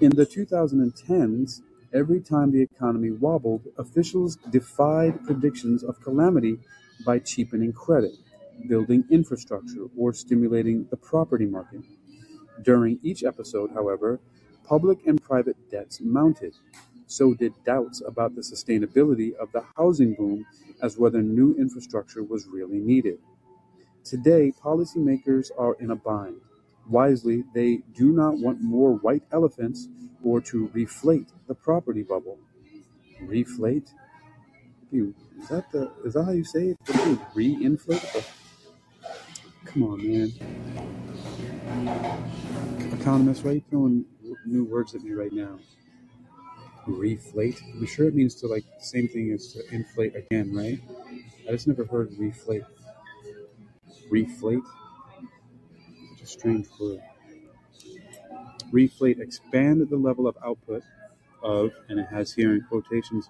In the 2010s, every time the economy wobbled, officials defied predictions of calamity by cheapening credit building infrastructure, or stimulating the property market. During each episode, however, public and private debts mounted. So did doubts about the sustainability of the housing boom as whether new infrastructure was really needed. Today, policymakers are in a bind. Wisely, they do not want more white elephants or to reflate the property bubble. Reflate? Is that the is that how you say it? Re-inflate Come on, man. Economist, why are you throwing new words at me right now? Reflate? I'm sure it means to like the same thing as to inflate again, right? I just never heard reflate. Reflate? Such a strange word. Reflate, expand the level of output of, and it has here in quotations,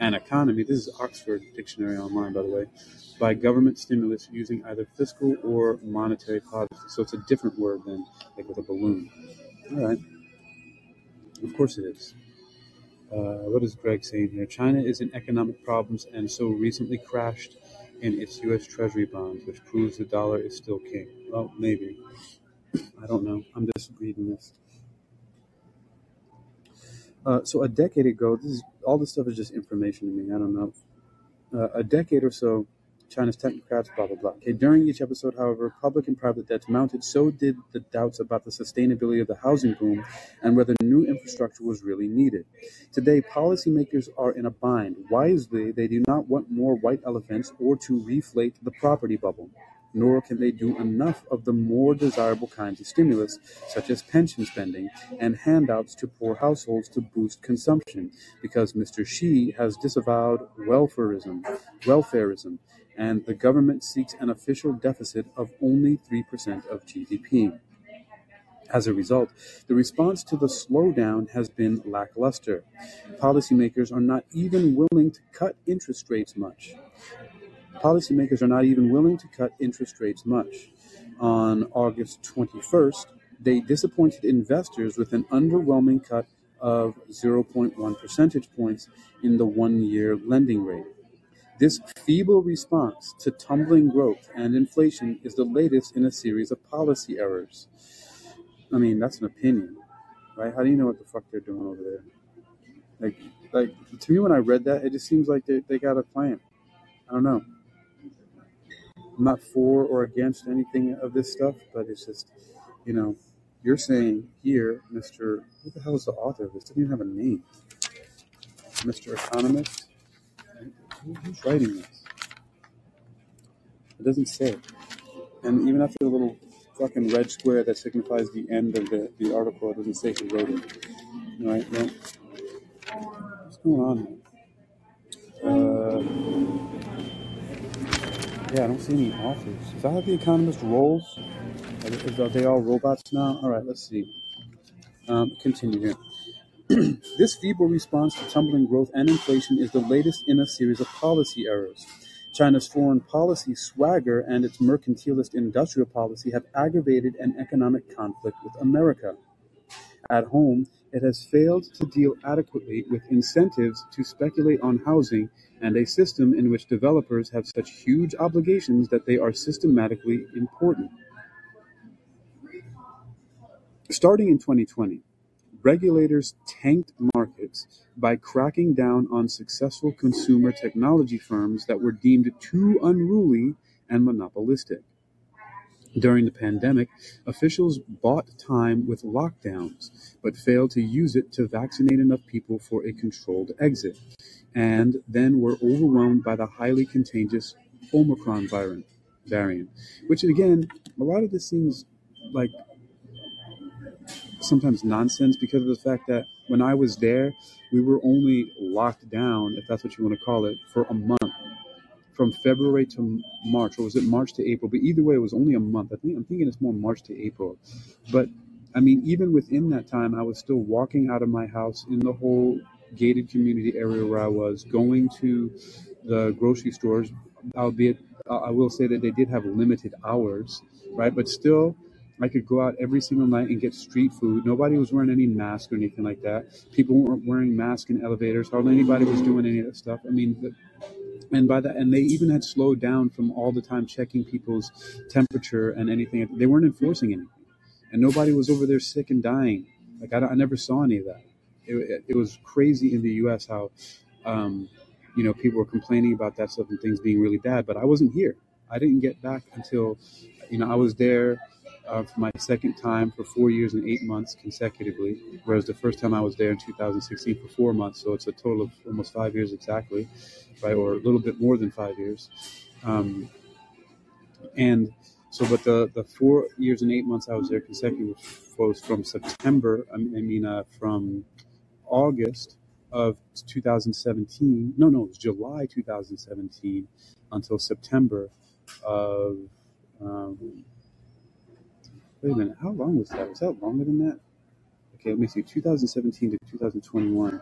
an economy. This is Oxford Dictionary Online, by the way by government stimulus using either fiscal or monetary policy. So it's a different word than like with a balloon. All right. Of course it is. Uh, what is Greg saying here? China is in economic problems and so recently crashed in its U.S. Treasury bonds, which proves the dollar is still king. Well, maybe. I don't know. I'm just reading this. Uh, so a decade ago, this is all this stuff is just information to me. I don't know. Uh, a decade or so China's technocrats, blah, blah, blah. Okay, during each episode, however, public and private debts mounted, so did the doubts about the sustainability of the housing boom and whether new infrastructure was really needed. Today, policymakers are in a bind. Wisely, they do not want more white elephants or to reflate the property bubble nor can they do enough of the more desirable kinds of stimulus, such as pension spending and handouts to poor households to boost consumption, because Mr. Xi has disavowed welfarism, welfarism and the government seeks an official deficit of only 3% of GDP. As a result, the response to the slowdown has been lackluster. Policymakers are not even willing to cut interest rates much. Policymakers are not even willing to cut interest rates much. On August 21st, they disappointed investors with an underwhelming cut of 0.1 percentage points in the one year lending rate. This feeble response to tumbling growth and inflation is the latest in a series of policy errors. I mean, that's an opinion, right? How do you know what the fuck they're doing over there? Like, like to me, when I read that, it just seems like they, they got a plan. I don't know. I'm not for or against anything of this stuff, but it's just, you know, you're saying here, Mr. Who the hell is the author of this? Doesn't even have a name. Mr. Economist. Who's writing this? It doesn't say. And even after the little fucking red square that signifies the end of the, the article, it doesn't say who wrote it. Right? Well, what's going on? Uh, yeah, I don't see any authors. Is that how the Economist rolls? Are they, are they all robots now? All right, let's see. Um, continue here. this feeble response to tumbling growth and inflation is the latest in a series of policy errors. China's foreign policy swagger and its mercantilist industrial policy have aggravated an economic conflict with America. At home, it has failed to deal adequately with incentives to speculate on housing and a system in which developers have such huge obligations that they are systematically important. Starting in 2020, regulators tanked markets by cracking down on successful consumer technology firms that were deemed too unruly and monopolistic. During the pandemic, officials bought time with lockdowns, but failed to use it to vaccinate enough people for a controlled exit, and then were overwhelmed by the highly contagious Omicron variant, which again, a lot of this seems like sometimes nonsense because of the fact that when I was there, we were only locked down, if that's what you want to call it, for a month from February to March, or was it March to April? But either way, it was only a month. I think I'm thinking it's more March to April. But I mean, even within that time, I was still walking out of my house in the whole gated community area where I was, going to the grocery stores, albeit I will say that they did have limited hours, right? But still, I could go out every single night and get street food. Nobody was wearing any mask or anything like that. People weren't wearing masks in elevators. Hardly anybody was doing any of that stuff. I mean, the, and by that, and they even had slowed down from all the time checking people's temperature and anything. They weren't enforcing anything, and nobody was over there sick and dying. Like I, I never saw any of that. It, it, was crazy in the U.S. how, um, you know, people were complaining about that stuff and things being really bad. But I wasn't here. I didn't get back until, you know, I was there for my second time for four years and eight months consecutively, whereas the first time I was there in 2016 for four months. So it's a total of almost five years exactly, right, or a little bit more than five years. Um, and so, but the, the four years and eight months I was there consecutively was from September, I mean, uh, from August of 2017. No, no, it was July 2017 until September of. Um, Wait a minute, how long was that? Was that longer than that? Okay, let me see. 2017 to 2021.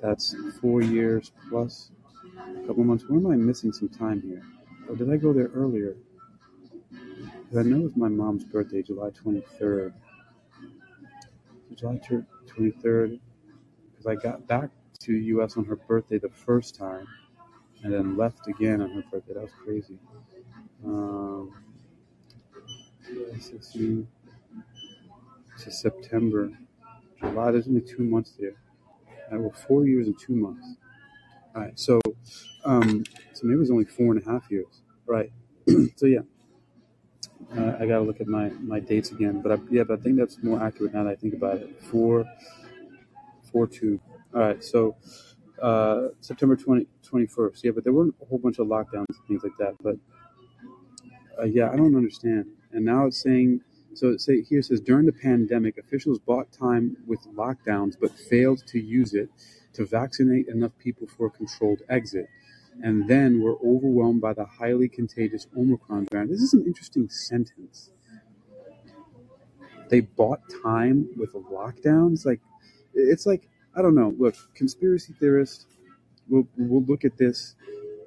That's four years plus a couple months. Where am I missing some time here? Or did I go there earlier? Because I know it was my mom's birthday, July 23rd. July 23rd, because I got back to the U.S. on her birthday the first time, and then left again on her birthday. That was crazy. Um, to September, July. There's only two months there. I well, four years and two months. All right, so um, so maybe it was only four and a half years. Right. so yeah, uh, I gotta look at my my dates again. But I, yeah, but I think that's more accurate now that I think about it. Four, four two. All right, so uh, September 20, 21st. Yeah, but there weren't a whole bunch of lockdowns and things like that. But uh, yeah, I don't understand. And now it's saying, so it say here says during the pandemic, officials bought time with lockdowns but failed to use it to vaccinate enough people for a controlled exit, and then were overwhelmed by the highly contagious Omicron variant. This is an interesting sentence. They bought time with lockdowns. Like it's like I don't know. Look, conspiracy theorists will will look at this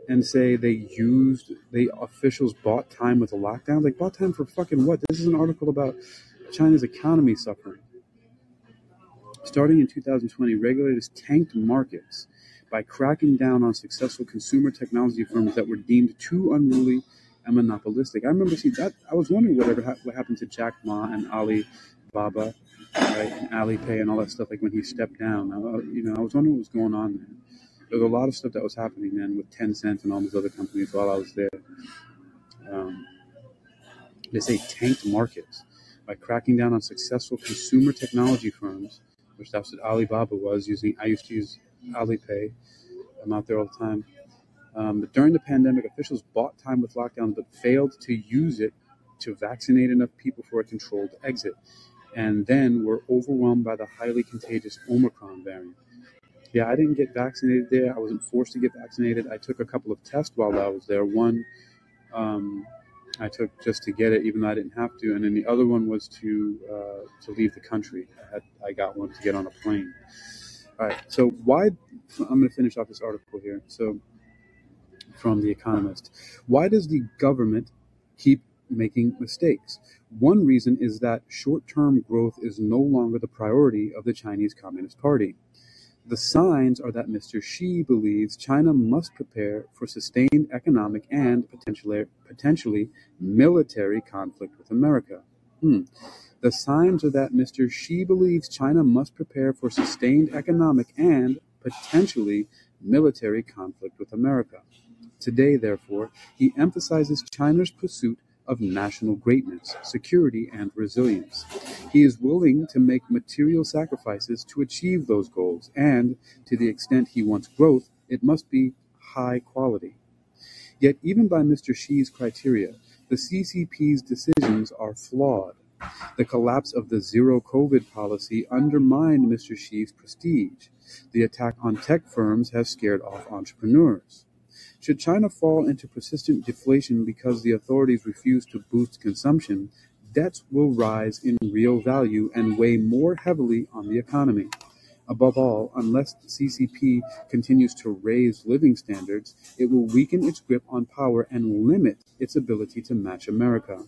and say they used the officials bought time with the lockdown. Like bought time for fucking what? This is an article about China's economy suffering. Starting in 2020, regulators tanked markets by cracking down on successful consumer technology firms that were deemed too unruly and monopolistic. I remember see that I was wondering whatever what happened to Jack Ma and Ali Baba, right, and Alipay and all that stuff. Like when he stepped down, I, you know, I was wondering what was going on there there was a lot of stuff that was happening then with Tencent and all these other companies while I was there. Um, they say tanked markets by cracking down on successful consumer technology firms, which that's what Alibaba was using. I used to use Alipay. I'm out there all the time. Um, but during the pandemic, officials bought time with lockdowns but failed to use it to vaccinate enough people for a controlled exit, and then were overwhelmed by the highly contagious Omicron variant. Yeah, I didn't get vaccinated there. I wasn't forced to get vaccinated. I took a couple of tests while I was there. One um, I took just to get it, even though I didn't have to, and then the other one was to uh, to leave the country. I, had, I got one to get on a plane. All right. So why? I'm going to finish off this article here. So from the Economist, why does the government keep making mistakes? One reason is that short-term growth is no longer the priority of the Chinese Communist Party. The signs are that Mr. Xi believes China must prepare for sustained economic and potentially, potentially military conflict with America. Hmm. The signs are that Mr. Xi believes China must prepare for sustained economic and potentially military conflict with America. Today, therefore, he emphasizes China's pursuit of national greatness, security, and resilience. He is willing to make material sacrifices to achieve those goals, and to the extent he wants growth, it must be high quality. Yet, even by Mr. Xi's criteria, the CCP's decisions are flawed. The collapse of the zero COVID policy undermined Mr. Xi's prestige. The attack on tech firms has scared off entrepreneurs. Should China fall into persistent deflation because the authorities refuse to boost consumption, debts will rise in real value and weigh more heavily on the economy. Above all, unless the CCP continues to raise living standards, it will weaken its grip on power and limit its ability to match America.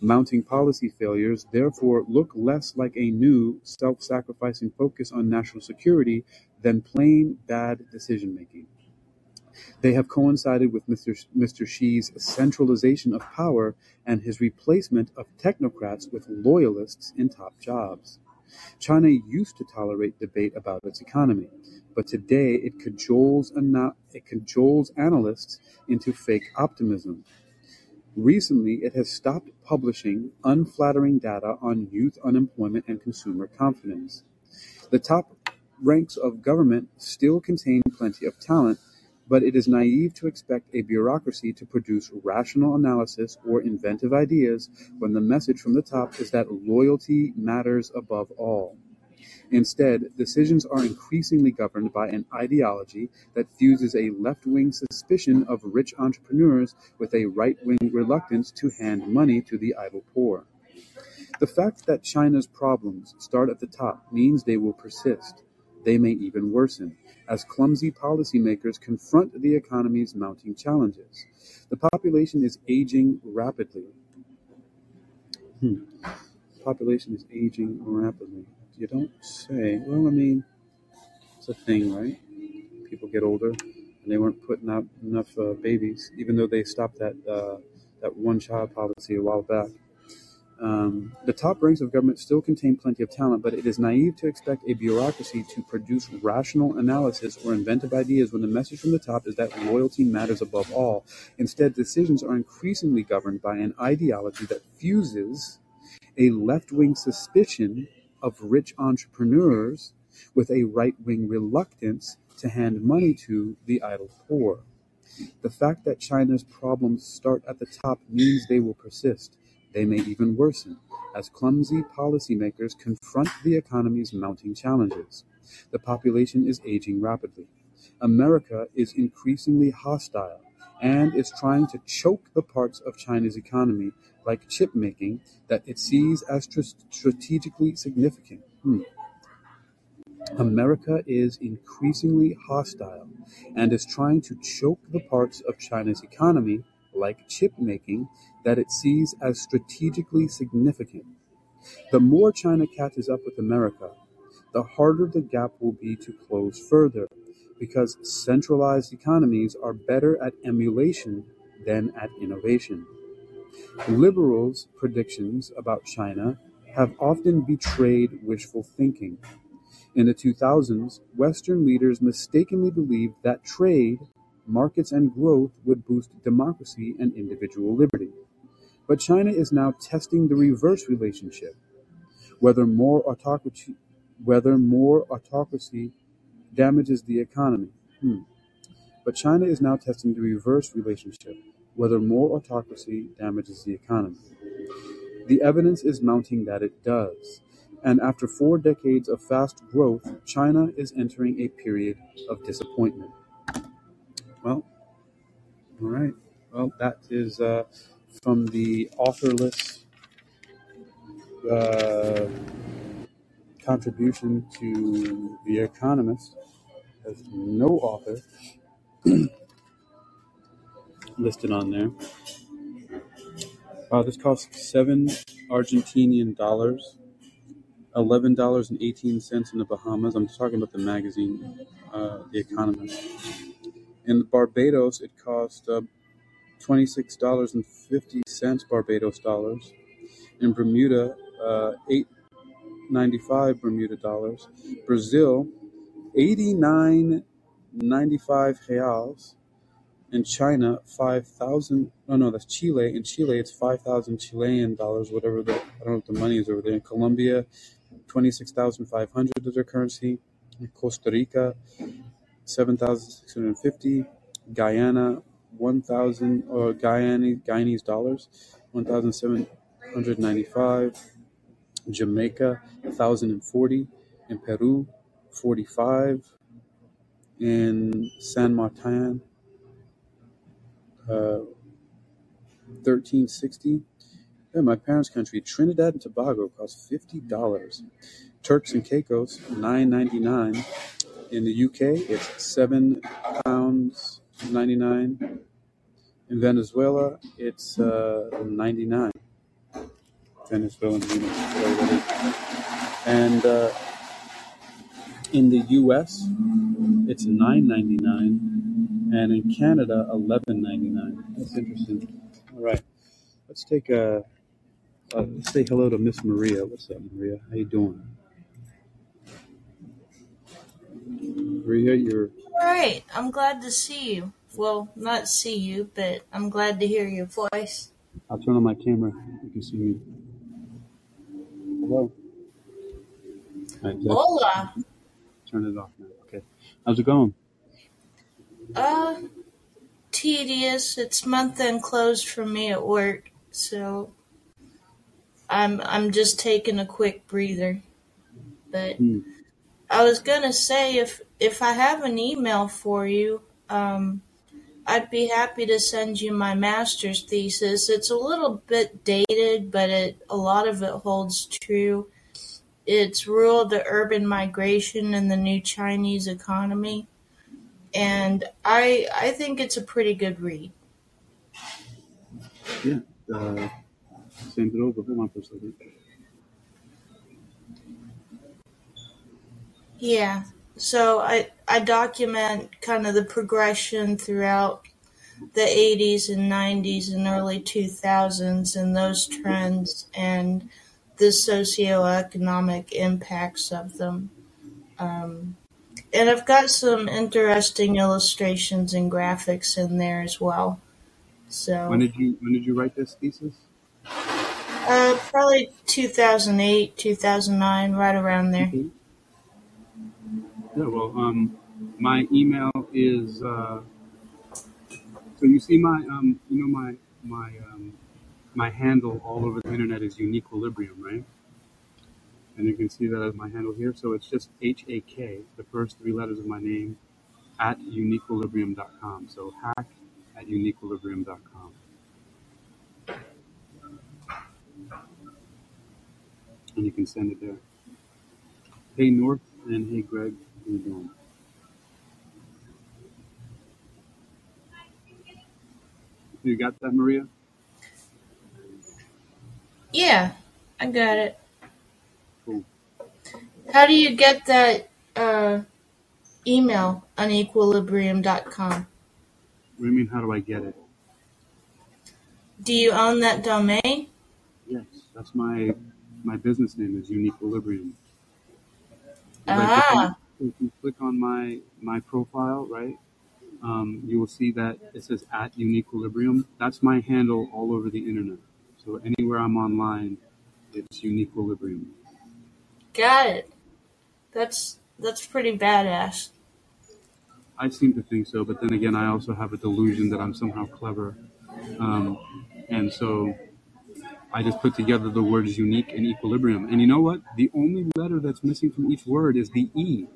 Mounting policy failures therefore look less like a new, self sacrificing focus on national security than plain bad decision making. They have coincided with Mr. Mr. Xi's centralization of power and his replacement of technocrats with loyalists in top jobs. China used to tolerate debate about its economy, but today it cajoles, it cajoles analysts into fake optimism. Recently, it has stopped publishing unflattering data on youth unemployment and consumer confidence. The top ranks of government still contain plenty of talent, but it is naive to expect a bureaucracy to produce rational analysis or inventive ideas when the message from the top is that loyalty matters above all. Instead, decisions are increasingly governed by an ideology that fuses a left wing suspicion of rich entrepreneurs with a right wing reluctance to hand money to the idle poor. The fact that China's problems start at the top means they will persist. They may even worsen as clumsy policymakers confront the economy's mounting challenges. The population is aging rapidly. Hmm. Population is aging rapidly. You don't say. Well, I mean, it's a thing, right? People get older, and they weren't putting out enough uh, babies, even though they stopped that uh, that one-child policy a while back. Um, the top ranks of government still contain plenty of talent, but it is naive to expect a bureaucracy to produce rational analysis or inventive ideas when the message from the top is that loyalty matters above all. Instead, decisions are increasingly governed by an ideology that fuses a left wing suspicion of rich entrepreneurs with a right wing reluctance to hand money to the idle poor. The fact that China's problems start at the top means they will persist. They may even worsen as clumsy policymakers confront the economy's mounting challenges. The population is aging rapidly. America is increasingly hostile and is trying to choke the parts of China's economy, like chip making, that it sees as strategically significant. Hmm. America is increasingly hostile and is trying to choke the parts of China's economy, like chip making, that it sees as strategically significant. The more China catches up with America, the harder the gap will be to close further, because centralized economies are better at emulation than at innovation. Liberals' predictions about China have often betrayed wishful thinking. In the 2000s, Western leaders mistakenly believed that trade, markets, and growth would boost democracy and individual liberty. But China is now testing the reverse relationship, whether more autocracy, whether more autocracy damages the economy. Hmm. But China is now testing the reverse relationship, whether more autocracy damages the economy. The evidence is mounting that it does. And after four decades of fast growth, China is entering a period of disappointment. Well, all right. Well, that is uh, from the authorless uh, contribution to The Economist. Has no author listed on there. Uh, this costs seven Argentinian dollars, eleven dollars and eighteen cents in the Bahamas. I'm talking about the magazine, uh, The Economist. In Barbados, it cost uh, twenty six dollars and fifty cents Barbados dollars. In Bermuda, uh, eight ninety five Bermuda dollars. Brazil, eighty nine ninety five reals. In China, five thousand. Oh no, that's Chile. In Chile, it's five thousand Chilean dollars, whatever the I don't know what the money is over there. In Colombia, twenty six thousand five hundred is their currency. In Costa Rica, seven thousand six hundred fifty. Guyana, one thousand or Guyanese Guyanese dollars, one thousand seven hundred ninety five. Jamaica, thousand and forty. In Peru, forty five. In San Martin, uh, thirteen sixty. Yeah, my parents' country, Trinidad and Tobago, costs fifty dollars. Turks and Caicos, nine ninety nine. In the UK, it's seven pounds ninety nine. In Venezuela, it's uh, ninety nine. Venezuelan units. And uh, in the US, it's nine ninety nine, and in Canada, eleven ninety nine. That's interesting. All right, let's take a uh, say hello to Miss Maria. What's up, Maria? How you doing? Maria, you're All right. I'm glad to see you. Well, not see you, but I'm glad to hear your voice. I'll turn on my camera. You can see me. Hello. Right, Hola. turn it off now. Okay. How's it going? Uh, tedious. It's month end closed for me at work, so I'm I'm just taking a quick breather. But Hmm. I was gonna say if if I have an email for you, um, I'd be happy to send you my master's thesis. It's a little bit dated, but it a lot of it holds true. It's Rule of the Urban Migration in the New Chinese Economy. And I I think it's a pretty good read. Yeah. Uh, send it over. Hold on for a second. Yeah. So I I document kind of the progression throughout the 80s and 90s and early 2000s and those trends and the socioeconomic impacts of them. Um, and I've got some interesting illustrations and graphics in there as well. So When did you When did you write this thesis? uh, probably 2008, 2009, right around there. Okay. Yeah. Well, um, my email is. Uh, so you see my um, you know my my um, my handle all over the internet is Uniquilibrium, right? And you can see that as my handle here. So it's just H A K, the first three letters of my name, at uniquilibrium.com. So hack at uniquilibrium.com. And you can send it there. Hey North and hey Greg, you? You got that, Maria? Yeah, I got it. Cool. How do you get that uh, email on equilibrium.com? What do you mean? How do I get it? Do you own that domain? Yes, that's my my business name is Uniquilibrium. Like if you Ah, if you click on my my profile, right, um, you will see that it says at Uniquilibrium. That's my handle all over the internet. So anywhere I'm online, it's Uniquilibrium. got it. That's that's pretty badass. I seem to think so, but then again, I also have a delusion that I'm somehow clever, um, and so I just put together the words unique and equilibrium. And you know what? The only letter that's missing from each word is the e.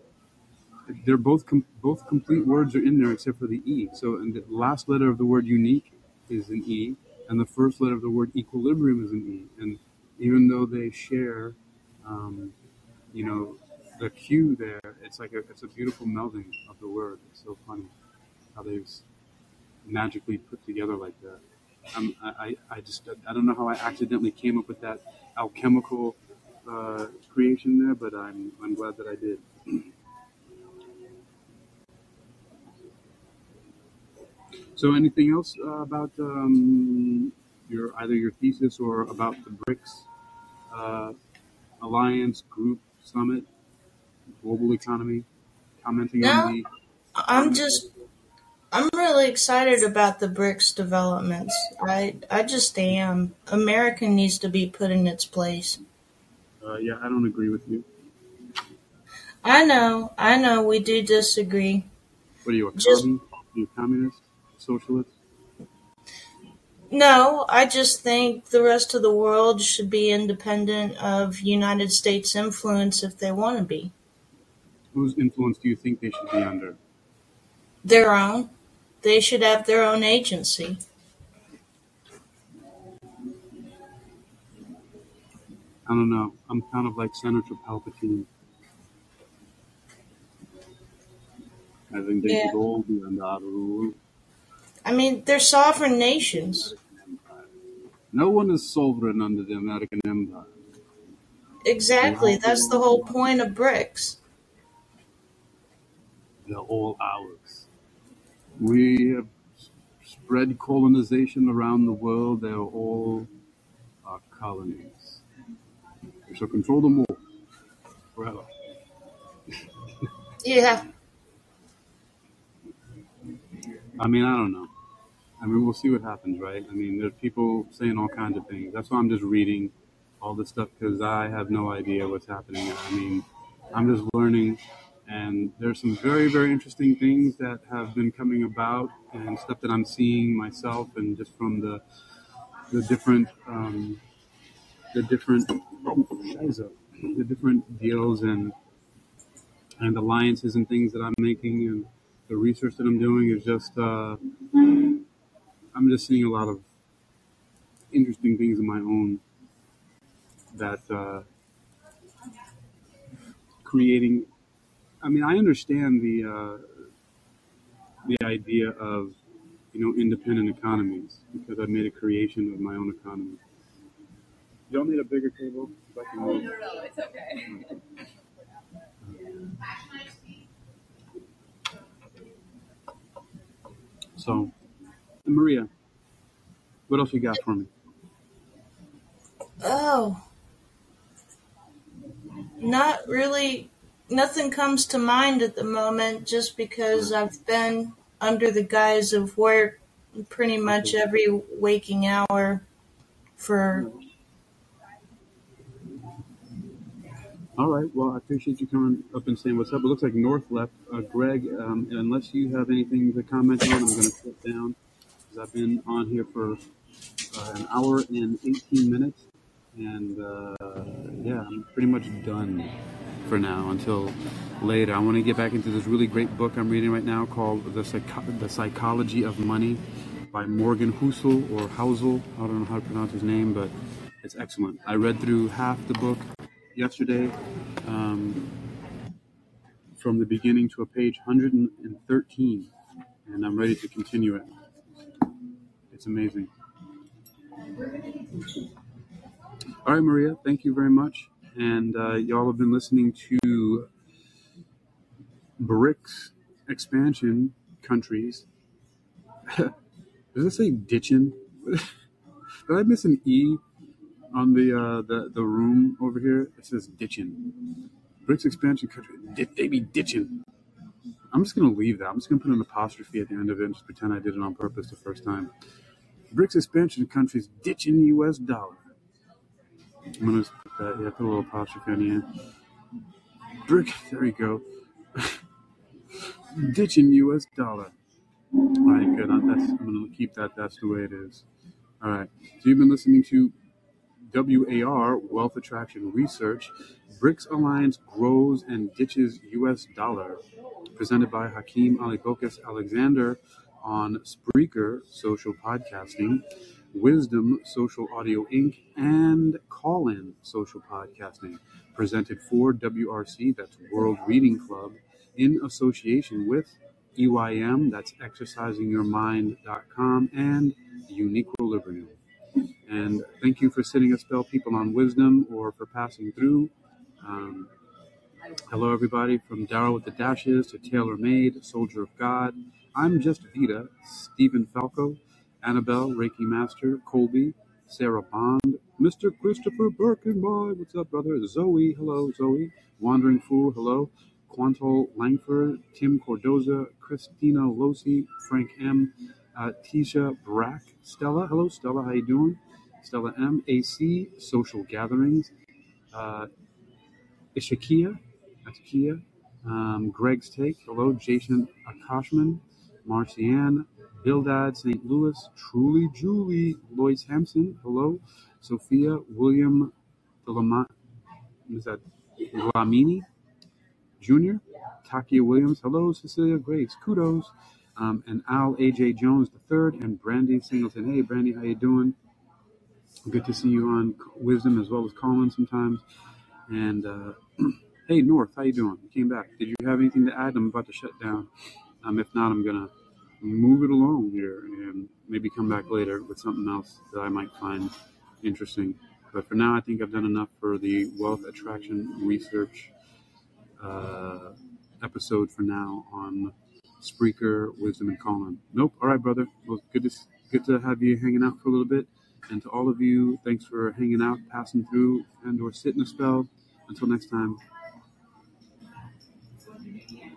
They're both com- both complete words are in there except for the e. So, and the last letter of the word unique is an e, and the first letter of the word equilibrium is an e. And even though they share, um, you know, the Q there, it's like a, it's a beautiful melding of the word. It's so funny how they've magically put together like that. I'm, I, I just I don't know how I accidentally came up with that alchemical uh, creation there, but I'm I'm glad that I did. So, anything else uh, about um, your either your thesis or about the BRICS uh, alliance group summit, global economy? Commenting on No, the I'm just I'm really excited about the BRICS developments. I I just am. America needs to be put in its place. uh, yeah, I don't agree with you. I know, I know we do disagree. What are you, a Just? Are you a communist? Socialist? no, I just think the rest of the world should be independent of United States influence if they want to be. Whose influence do you think they should be under? Their own. They should have their own agency. I don't know. I'm kind of like Senator Palpatine. I think they Yeah. should all be under our rule. I mean, they're sovereign nations. No one is sovereign under the American Empire. Exactly. That's the whole point of BRICS. They're all ours. We have spread colonization around the world. They're all our colonies. We shall control them all forever. Yeah. I mean, I don't know. I mean, we'll see what happens, right? I mean, there's people saying all kinds of things. That's why I'm just reading all this stuff because I have no idea what's happening. I mean, I'm just learning, and there's some very, very interesting things that have been coming about, and stuff that I'm seeing myself, and just from the the different um, the different the different deals and and alliances and things that I'm making, and the research that I'm doing is just. Uh, I'm just seeing a lot of interesting things in my own that uh, creating. I mean, I understand the uh, the idea of you know independent economies because I've made a creation of my own economy. Y'all need a bigger table. If I can move. So, Maria, what else you got for me? Oh, not really. Nothing comes to mind at the moment just because I've been under the guise of work pretty much every waking hour for. All right. Well, I appreciate you coming up and saying what's up. It looks like North left. Uh, Greg, um, unless you have anything to comment on, I'm going to shut down because I've been on here for uh, an hour and 18 minutes. And uh, yeah, I'm pretty much done for now until later. I want to get back into this really great book I'm reading right now called The, Psycho- the Psychology of Money by Morgan Housel or Housel. I don't know how to pronounce his name, but it's excellent. I read through half the book yesterday um, from the beginning to a page 113, and I'm ready to continue it. It's amazing. All right, Maria, thank you very much. And uh, y'all have been listening to BRICS expansion countries. Does it say ditching? Did I miss an E on the uh, the the room over here? It says ditching. BRICS expansion country. Di- they be ditching. I'm just gonna leave that. I'm just gonna put an apostrophe at the end of it and just pretend I did it on purpose the first time. BRICS expansion countries ditching the U.S. dollar. I'm gonna put that. Yeah, put a little apostrophe on the end. Brick. There you go. ditching U.S. dollar. All right, good. Uh, That's, I'm to keep that. That's the way it is. All right. So you've been listening to WAR Wealth Attraction Research. BRICS Alliance grows and ditches U.S. dollar. Presented by Hakeem Ali Bokus Alexander on Spreaker Social Podcasting, Wisdom Social Audio Inc., and Callin Social Podcasting. Presented for WRC, that's World Reading Club, in association with EYM, that's exercisingyourmind.com, and Uniquilibrium. And thank you for sitting a spell, people on wisdom, or for passing through. Um, hello, everybody, from Daryl with the Dashes to Taylor Made, Soldier of God. I'm just Vita, Stephen Falco, Annabelle, Reiki Master, Colby, Sarah Bond, Mr. Christopher Birkenboy, what's up, brother? Zoe, hello, Zoe. Wandering Fool, hello. Quantal Langford, Tim Cordoza, Christina Losi, Frank M, uh, Tisha Brack, Stella, hello, Stella, how you doing? Stella M, AC, Social Gatherings, uh, Ishakia, um, Greg's Take, hello, Jason Akashman, Marcianne, Bildad St. Louis, Truly Julie, Lois Hampson, hello, Sophia, William Glamini Jr., Takia Williams, hello, Cecilia Grace, kudos, um, and Al A.J. Jones III, and Brandy Singleton. Hey, Brandy, how you doing? Good to see you on Wisdom as well as Callin sometimes. And uh, hey, North, how you doing? You came back. Did you have anything to add? I'm about to shut down. Um, if not, I'm gonna move it along here and maybe come back later with something else that I might find interesting. But for now, I think I've done enough for the wealth attraction research uh, episode for now on Spreaker, Wisdom, and Callin. Nope. All right, brother. Well, good to good to have you hanging out for a little bit. And to all of you, thanks for hanging out, passing through, and or sitting a spell. Until next time,